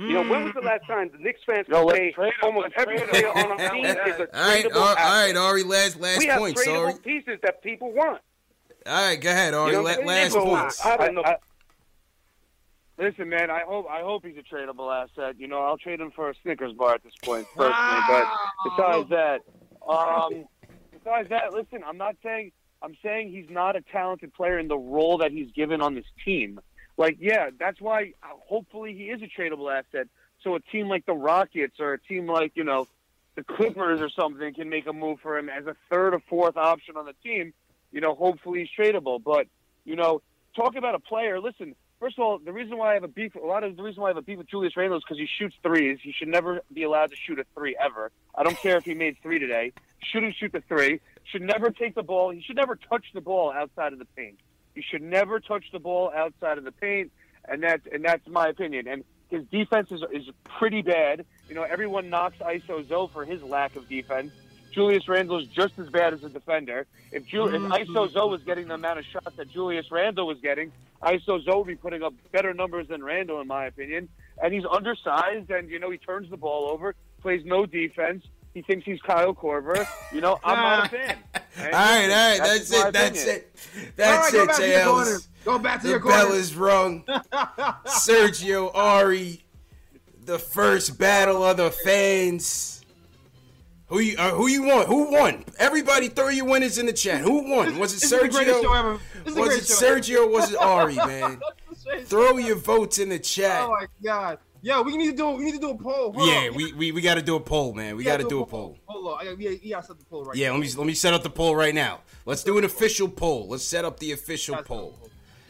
You know, when was the last time the Knicks fans Yo, could say almost let's every player on our team is a All right, tradable All right, all right, Ari, last last we have point. tradable Sorry. pieces that people want. All right, go ahead, Ari. You know la- last saying? points. I don't know. I- Listen, man, I hope I hope he's a tradable asset. You know, I'll trade him for a Snickers bar at this point, personally. But besides that, um, besides that, listen, I'm not saying I'm saying he's not a talented player in the role that he's given on this team. Like, yeah, that's why uh, hopefully he is a tradable asset. So a team like the Rockets or a team like, you know, the Clippers or something can make a move for him as a third or fourth option on the team. You know, hopefully he's tradable. But, you know, talk about a player. Listen, first of all, the reason why I have a beef, a lot of the reason why I have a beef with Julius Randle is because he shoots threes. He should never be allowed to shoot a three ever. I don't care if he made three today. Shouldn't shoot the three. Should never take the ball. He should never touch the ball outside of the paint. He should never touch the ball outside of the paint, and that's and that's my opinion. And his defense is is pretty bad. You know, everyone knocks Iso Zo for his lack of defense. Julius Randle is just as bad as a defender. If, Ju- if mm-hmm. Iso Zo was getting the amount of shots that Julius Randle was getting, Iso Zo would be putting up better numbers than Randle, in my opinion. And he's undersized, and you know he turns the ball over, plays no defense. He thinks he's Kyle Korver. You know, I'm not a fan. And all right, all right, that's that's, it, that's it, that's All right, go it, back to your corner. JLs. Go back to the your corner. bell is rung. Sergio Ari, the first battle of the fans. Who you uh, who you want? Who won? Everybody, throw your winners in the chat. Who won? Was it This is the greatest show Sergio? ever. This is the Was it greatest ever. Sergio? Was it Ari, man? Throw your votes in the chat. Oh my god. Yo, we need to do we need to do a poll. Hold Yeah, on. we, we, we got to do a poll, man. We got to do a poll. Hold on. I we, we got to set the poll right Yeah, now. let me let me set up the poll right now. Let's do an official poll. Let's set up the official poll.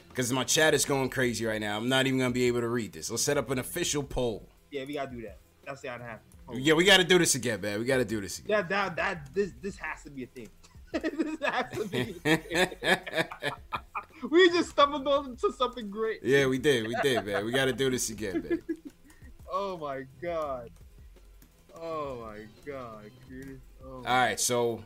Because my chat is going crazy right now. I'm not even gonna be able to read this. Let's set up an official poll. Yeah, we gotta do that. That's gotta happen. Hold. Yeah, we got to do this again, man. We got to do this again. That that that this this has to be a thing. this has to be. A thing. we just stumbled onto something great. Yeah, we did. We did, man. We got to do this again, man. Oh my god. Oh my god, Curtis. Oh All right, so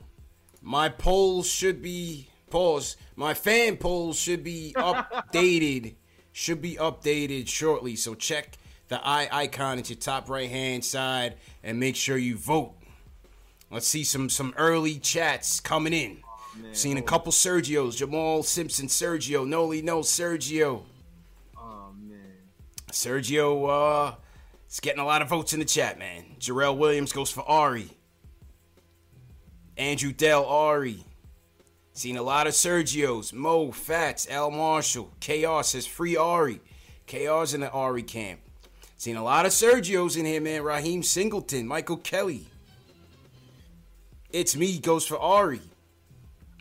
my polls should be pause. My fan polls should be updated. should be updated shortly. So check the eye icon at your top right hand side and make sure you vote. Let's see some some early chats coming in. Seen a couple Sergios, Jamal Simpson, Sergio, Noli, no Sergio. Oh man. Sergio, uh, is getting a lot of votes in the chat, man. Jarrell Williams goes for Ari. Andrew Dell, Ari. Seen a lot of Sergios. Mo, Fats, Al Marshall. Chaos says free Ari. Chaos in the Ari camp. Seen a lot of Sergios in here, man. Raheem Singleton, Michael Kelly. It's me goes for Ari.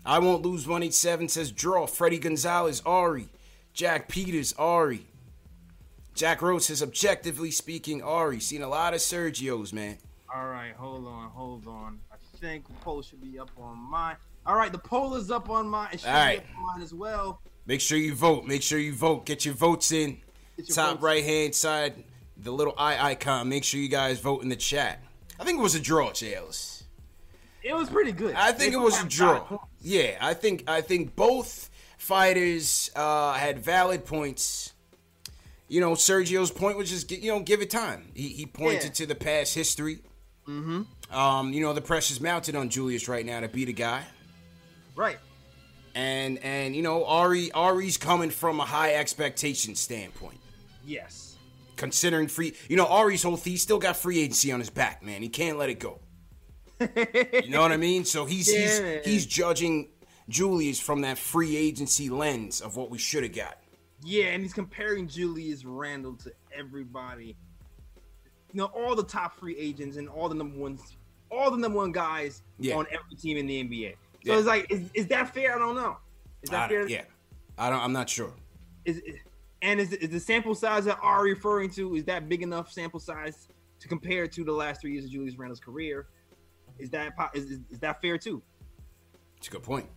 I won't lose 187 says draw. Freddie Gonzalez, Ari. Jack Peters, Ari. Jack Rose says objectively speaking, Ari. Seen a lot of Sergios, man. All right, hold on, hold on. I think the poll should be up on mine. All right, the poll is up on mine. It should All right. be up on mine as well. Make sure you vote. Make sure you vote. Get your votes in. Your Top votes. right hand side, the little eye icon. Make sure you guys vote in the chat. I think it was a draw, Jails. It was pretty good. I think They it was a draw. Yeah, I think I think both fighters uh, had valid points. You know, Sergio's point was just you know give it time. He he pointed Yeah. to the past history. Mm-hmm. Um, you know the pressure's mounted on Julius right now to be the guy. Right. And and you know Ari Ari's coming from a high expectation standpoint. Yes. Considering free, you know Ari's whole he still got free agency on his back, man. He can't let it go. you know what I mean? So he's Yeah, man. he's he's judging Julius from that free agency lens of what we should have got. Yeah, and he's comparing Julius Randle to everybody. You know, all the top free agents and all the number ones, all the number one guys Yeah. on every team in the NBA. So Yeah. it's like, is, is that fair? I don't know. Is that don't- fair? yeah, I don't. I'm not sure. Is and is, is the sample size that are referring to is that big enough sample size to compare to the last three years of Julius Randle's career? Is that is, is, is that fair too? It's a good point.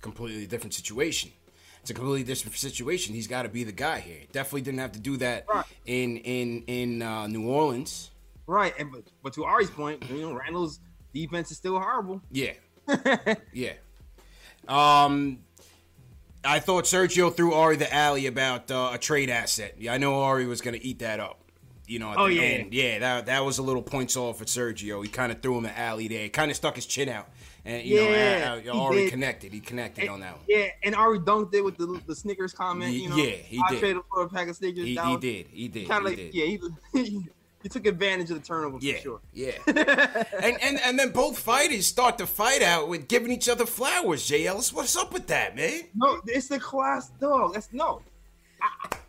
Completely different situation. It's a completely different situation. He's got to be the guy here. Definitely didn't have to do that in in in uh, New Orleans. Right, and but, but to Ari's point, you know, Randle's defense is still horrible. Yeah. yeah. Um, I thought Sergio threw Ari the alley about uh, a trade asset. Yeah, I know Ari was going to eat that up. You know, at Oh, the yeah. end. yeah, that that was a little points off for Sergio. He kind of threw him an alley there. Kind of stuck his chin out, and you Yeah, know, he uh, uh, did. connected. He connected on that one. Yeah, and Ari dunked it with the the Snickers comment. You know, Yeah, he I did. traded for a pack of Snickers. He, he did. He did. Kind he of like did. yeah, he, you took advantage of the turnover Yeah, for sure. yeah. and, and and then both fighters start to fight out with giving each other flowers. JL, what's up with that, man? No, it's the class dog. That's no.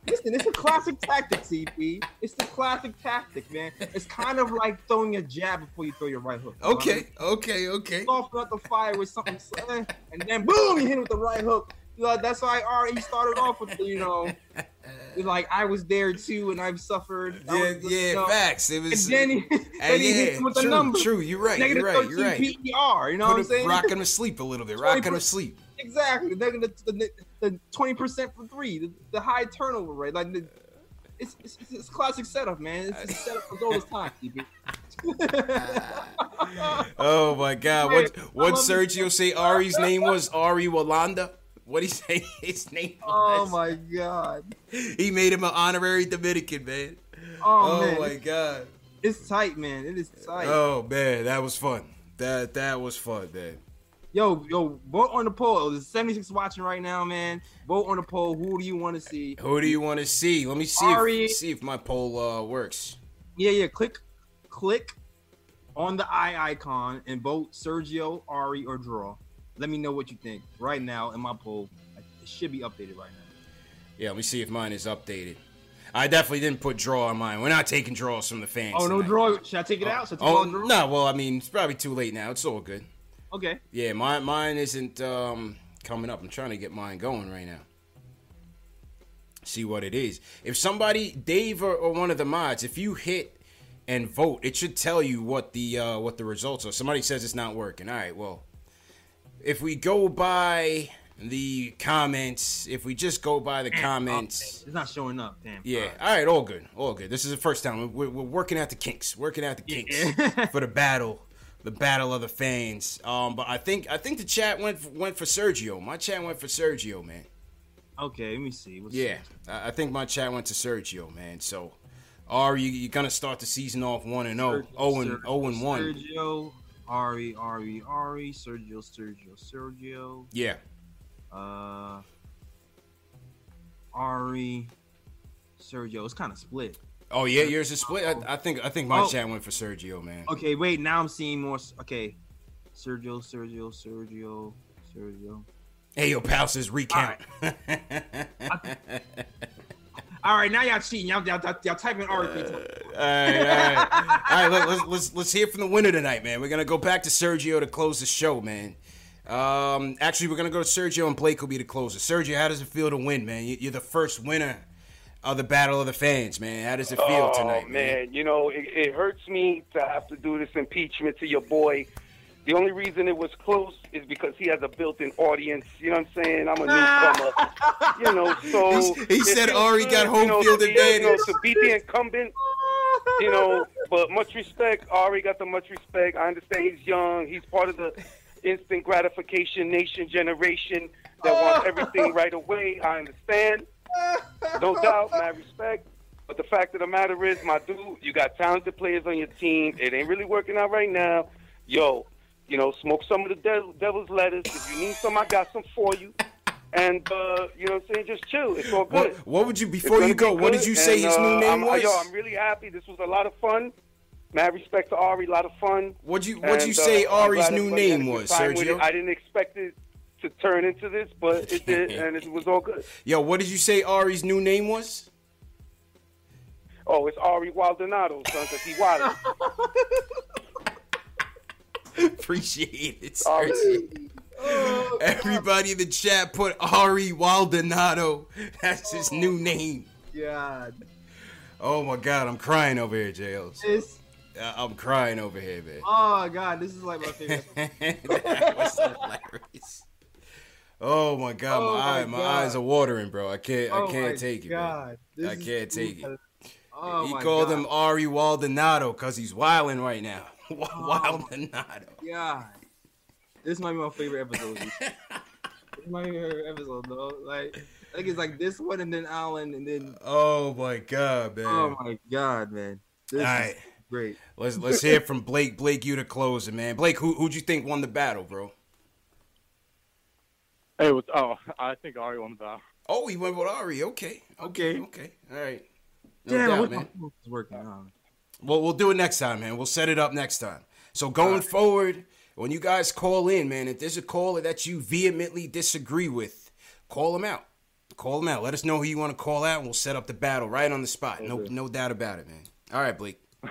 Listen, it's a classic tactic, CP. It's the classic tactic, man. It's kind of like throwing a jab before you throw your right hook. you know I Okay, mean? okay, okay. Soften up the fire with something, eh, and then boom, you hit it with the right hook. You know, that's why I he started off with you know, like I was there too, and I've suffered. Yeah, was- yeah, you know, facts. It was. And then he, then he yeah, him with the number. true. You're right. Negative You're right. You're 13 right. PER. You know Put what I'm saying? Rock him to sleep a little bit. Rock him to sleep. Exactly. They're gonna the, the, twenty percent for three, the, the high turnover rate. Like the, it's, it's it's classic setup, man. It's a setup for all this time. Oh my God! What what Sergio say? Ari's name was Ari Walanda. What he say his name? oh my god. He made him an honorary Dominican man. Oh, oh, man. my God! It's tight, man. It is tight. Oh man, that was fun. That that was fun, man. Yo, yo, vote on the poll. There's 76 watching right now, man. Vote on the poll. Who do you want to see? Who do you want to see? Let me see Ari- if, see if my poll uh, works. Yeah, yeah. Click, click on the eye icon and vote Sergio, Ari, or draw. Let me know what you think right now in my poll. It should be updated right now. Yeah, let me see if mine is updated. I definitely didn't put draw on mine. We're not taking draws from the fans. Oh, no tonight. draw. Should I take it out? Should I Oh all draw? no, well I mean it's probably too late now. It's all good. Okay. Yeah, mine mine isn't um, coming up. I'm trying to get mine going right now. See what it is. If somebody, Dave or, or one of the mods, if you hit and vote, it should tell you what the uh, what the results are. Somebody says it's not working. All right, well, if we go by the comments, if we just go by the comments, It's not showing up. Damn. yeah. All right, all good, all good. This is the first time we're, we're working out the kinks, working out the kinks for the battle, the battle of the fans. Um, but I think I think the chat went went for Sergio. My chat went for Sergio, man. Okay, let me see. What's Yeah, I I think my chat went to Sergio, man. So, are you you gonna start the season off one and zero, zero and zero and one? Sergio, Ari, Ari, Ari, Sergio, Sergio, Sergio. Yeah. Uh, Ari, Sergio. It's kind of split. Oh yeah, yours is split. I, I think I think my Oh. chat went for Sergio, man. Okay, wait. Now I'm seeing more. Okay, Sergio, Sergio, Sergio, Sergio. Hey, yo, pal says recount. All right, now y'all cheating. Y'all, y'all, y'all, y'all typing three times. All right, all right, all right. Let, let's let's let's hear from the winner tonight, man. We're gonna go back to Sergio to close the show, man. Um, actually, we're gonna go to Sergio and Blake will be the closer. Sergio, how does it feel to win, man? You- You're the first winner of the Battle of the Fans, man. How does it feel oh, tonight, man? You know, it, it hurts me to have to do this impeachment to your boy. The only reason it was close is because he has a built-in audience. You know what I'm saying? I'm a newcomer. you know, so He's- he said feels Ari good, got home you know, field to be- You know, advantage. to beat the incumbent. You know, but much respect. Ari got the much respect. I understand he's young. He's part of the instant gratification nation generation that wants everything right away. I understand. No doubt, my respect. But the fact of the matter is, my dude, you got talented players on your team. It ain't really working out right now. Yo, you know, smoke some of the de- devil's lettuce. If you need some, I got some for you. And uh, you know what I'm saying? Just chill. It's all good. What, what would you before you go? be What did you say and, his new uh, name I'm, was? Yo, I'm really happy. This was a lot of fun. Mad respect to Ari, a lot of fun. What'd you What'd you say uh, Ari's new everybody had a name was, Sergio? I didn't expect it to turn into this, but it did, and it was all good. Yo, what did you say Ari's new name was? Oh, it's Ari Waldonado, son, because he wild. Appreciate it, Sergio. Everybody in the chat put Ari Waldonado. That's his new name. God. Oh my God, I'm crying over here, JLs. This. Uh, I'm crying over here, man. Oh God, this is like my favorite. that was hilarious. Oh my God, Oh, my, my eye, my God. eyes are watering, bro. I can't, Oh, I can't take it, God. man. This I can't take it. Oh he called God. him Ari Waldonado because he's wilding right now. Oh Waldonado. Yeah, this might be my favorite episode. this might be my favorite episode, though. Like, I think it's like this one, and then Allen, and then. Oh my God, man. Oh my God, man. This All is great. Let's let's hear from Blake. Blake, you to close it, man. Blake, who who'd you think won the battle, bro? Hey, what's oh? I think Ari won the battle. Oh, he went with Ari. Okay, okay, okay. All right. No Damn, I doubt, man. phone working. Oh. Well, we'll do it next time, man. We'll set it up next time. So going forward, when you guys call in, man, if there's a caller that you vehemently disagree with, call them out. Call them out. Let us know who you want to call out, and we'll set up the battle right on the spot. No, no doubt about it, man. All right, Blake.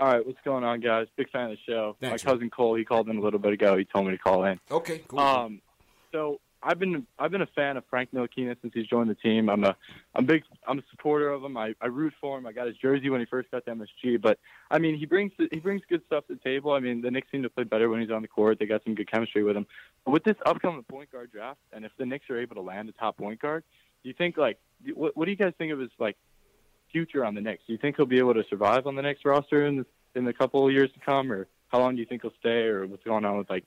All right, what's going on, guys? Big fan of the show. Thanks, My cousin Cole, he called in a little bit ago. He told me to call in. Okay, cool. Um, so I've been I've been a fan of Frank Ntilikina since he's joined the team. I'm a I'm big I'm a supporter of him. I, I root for him. I got his jersey when he first got to MSG. But I mean, he brings he brings good stuff to the table. I mean, the Knicks seem to play better when he's on the court. They got some good chemistry with him. But with this upcoming point guard draft, and if the Knicks are able to land a top point guard, do you think like what what do you guys think of his like future on the Knicks? Do you think he'll be able to survive on the Knicks roster in the, in the couple of years to come, or how long do you think he'll stay, or what's going on with like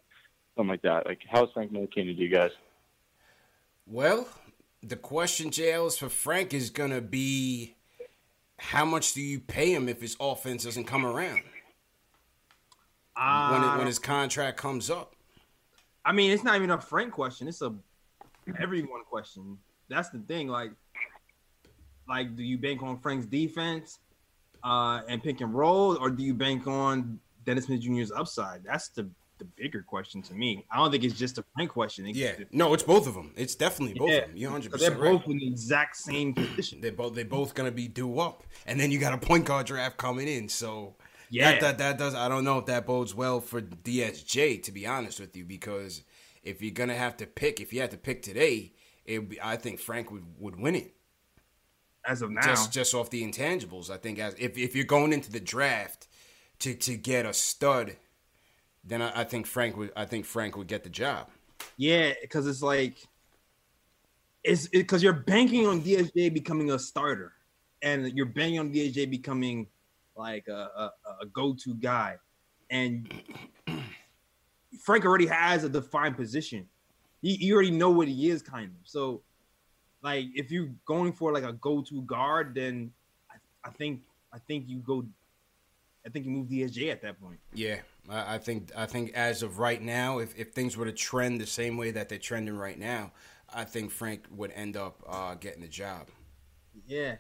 something like that? Like how's Frank Ntilikina to you guys? Well, the question, JL, is for Frank is going to be how much do you pay him if his offense doesn't come around? when, it, when uh, his contract comes up. I mean, it's not even a Frank question. It's a everyone question. That's the thing. Like, like, do you bank on Frank's defense uh, and pick and roll, or do you bank on Dennis Smith Jr.'s upside? That's the the bigger question to me. I don't think it's just a Frank question. It- Yeah, no, it's both of them. It's definitely both Yeah, of them. You're 100 because they're percent right. both in the exact same position. They're both they're both gonna be due up, and then you got a point guard draft coming in. So Yeah. that, that that does. I don't know if that bodes well for DSJ to be honest with you, because if you're gonna have to pick, if you had to pick today, it I think Frank would would win it. As of now, just just off the intangibles, I think as if if you're going into the draft to to get a stud, then I, I think Frank would I think Frank would get the job. Yeah, because it's like it's because you're banking on DSJ becoming a starter, and you're banking on DSJ becoming like a, a, a go-to guy, and Frank already has a defined position. You, you already know what he is, kind of. So, like, if you're going for like a go-to guard, then I, I think I think you go. I think you move DSJ at that point. Yeah, I, I think I think as of right now, if, if things were to trend the same way that they're trending right now, I think Frank would end up uh, getting the job. Yeah,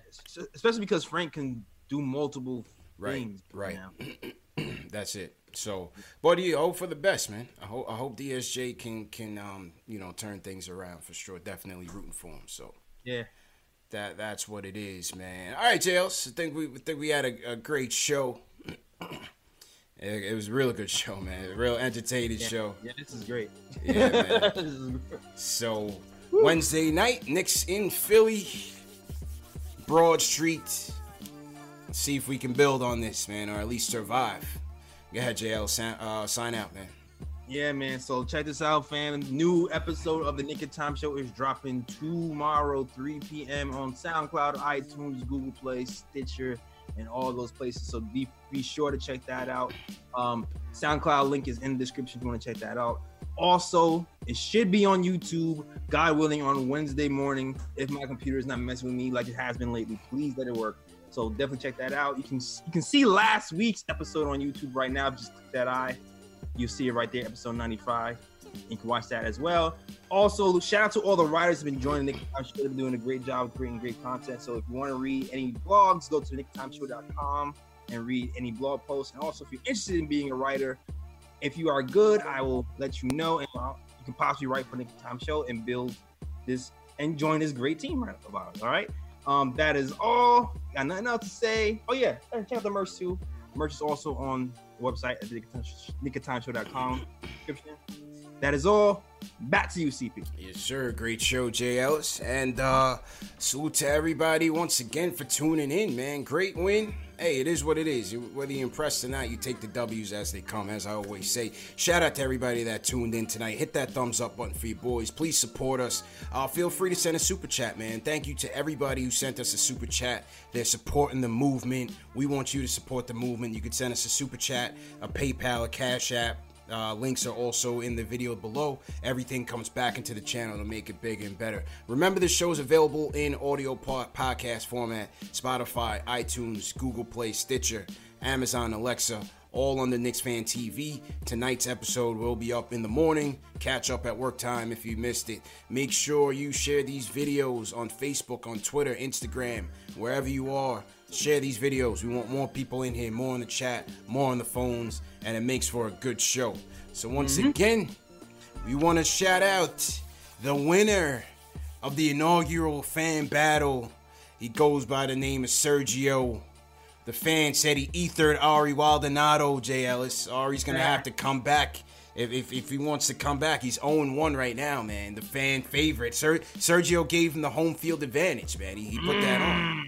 especially because Frank can do multiple Right, things. right. now. That's it. So, but I hope for the best, man. I hope I hope DSJ can can um you know turn things around for sure. Definitely rooting for him. So Yeah. that that's what it is, man. All right, Jails. I think we I think we had a, a great show. It, it was a real good show, man. A real entertaining Yeah. show. Yeah, this is great. Yeah, man. This is great. So Wednesday night, Knicks in Philly, Broad Street. Let's see if we can build on this, man, or at least survive. Go ahead, JL. Sign, uh, sign out, man. Yeah, man. So check this out, fam. New episode of the Knick of Time Show is dropping tomorrow, 3 p.m. on SoundCloud, iTunes, Google Play, Stitcher, and all those places. So be be sure to check that out. Um, SoundCloud link is in the description if you want to check that out. Also, it should be on YouTube, God willing, on Wednesday morning. If my computer is not messing with me like it has been lately, please let it work. So definitely check that out. You can you can see last week's episode on YouTube right now. Just click that eye. You'll see it right there, episode 95. You can watch that as well. Also, shout out to all the writers who've been joining Knick Time Show. They've been doing a great job of creating great content. So if you want to read any blogs, go to nicktimeshow.com and read any blog posts. And also, if you're interested in being a writer, if you are good, I will let you know, and uh, you can possibly write for Knick Time Show and build this and join this great team right of ours. All right. Um, that is all. Got nothing else to say. Oh yeah, check out the merch too. Merch is also on the website at nickatimeshow.com. Description. That is all. Back to you, CP. Yes, sir. Great show, Ellis. And uh salute to everybody once again for tuning in, man. Great win. Hey, it is what it is. Whether you're impressed or not, you take the W's as they come, as I always say. Shout out to everybody that tuned in tonight. Hit that thumbs up button for you boys. Please support us. Uh, feel free to send a super chat, man. Thank you to everybody who sent us a super chat. They're supporting the movement. We want you to support the movement. You can send us a super chat, a PayPal, a Cash App. Uh, links are also in the video below. Everything comes back into the channel to make it bigger and better. Remember, the show is available in audio po- podcast format Spotify, iTunes, Google Play, Stitcher, Amazon, Alexa, all on the Knicks Fan TV. Tonight's episode will be up in the morning. Catch up at work time if you missed it. Make sure you share these videos on Facebook, on Twitter, Instagram, wherever you are Share these videos. We want more people in here, more in the chat, more on the phones, and it makes for a good show. So once Mhm. again, we want to shout out the winner of the inaugural fan battle. He goes by the name of Sergio. The fan said he ethered Ari Waldonado, Jay Ellis. Ari's gonna have to come back. If, if, if he wants to come back, he's 0-1 right now, man. The fan favorite. Ser- Sergio gave him the home field advantage, man. He, he put that on.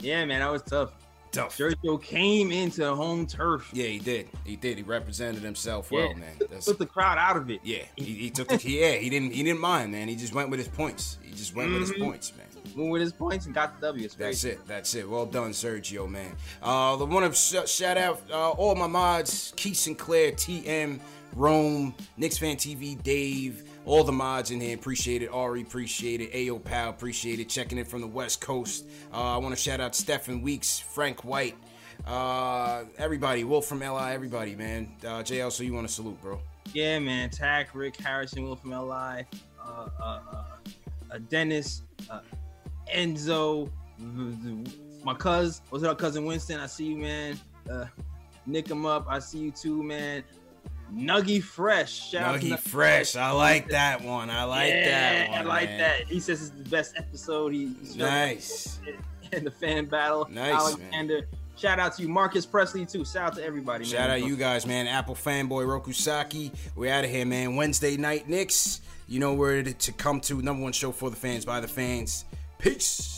Yeah, man, that was tough. Tough. Sergio came into the home turf. Yeah, he did. He did. He represented himself well, Yeah. man. That's, Took the crowd out of it. yeah, he, he took the yeah. He didn't he didn't mind, man. He just went with his points. He just went with his Mhm. points, man. Went with his points and got the W. That's it. That's it. Well done, Sergio, man. Uh, the one of sh- shout out uh, all my mods: Keith Sinclair, TM, Rome, Knicks fan TV, Dave, all the mods in here. Appreciate it. Ari, appreciate it. Ayo Pal, appreciate it. Checking in from the West Coast. Uh, I want to shout out Stephen Weeks, Frank White, uh, everybody. Wolf from LI, everybody, man. Uh, JL, so you want to salute, bro? Yeah, man. Tack, Rick Harrison, Wolf from LI, uh, uh, uh, uh, Dennis, uh, Enzo, my cousin, what's up, cousin Winston? I see you, man. Uh, Nick him up. I see you too, man. Nuggy Fresh. Shout out to Nuggy Fresh. I like that one. I like that one. I like man. that. He says it's the best episode. He, he's Nice. in the fan battle. Nice, Alexander. Shout out to you, Marcus Presley too. Shout out to everybody. Shout man. out you guys, man. Apple fanboy Rokusaki. We're out of here, man. Wednesday night Knicks. You know where to to come to. Number one show for the fans by the fans. Peace.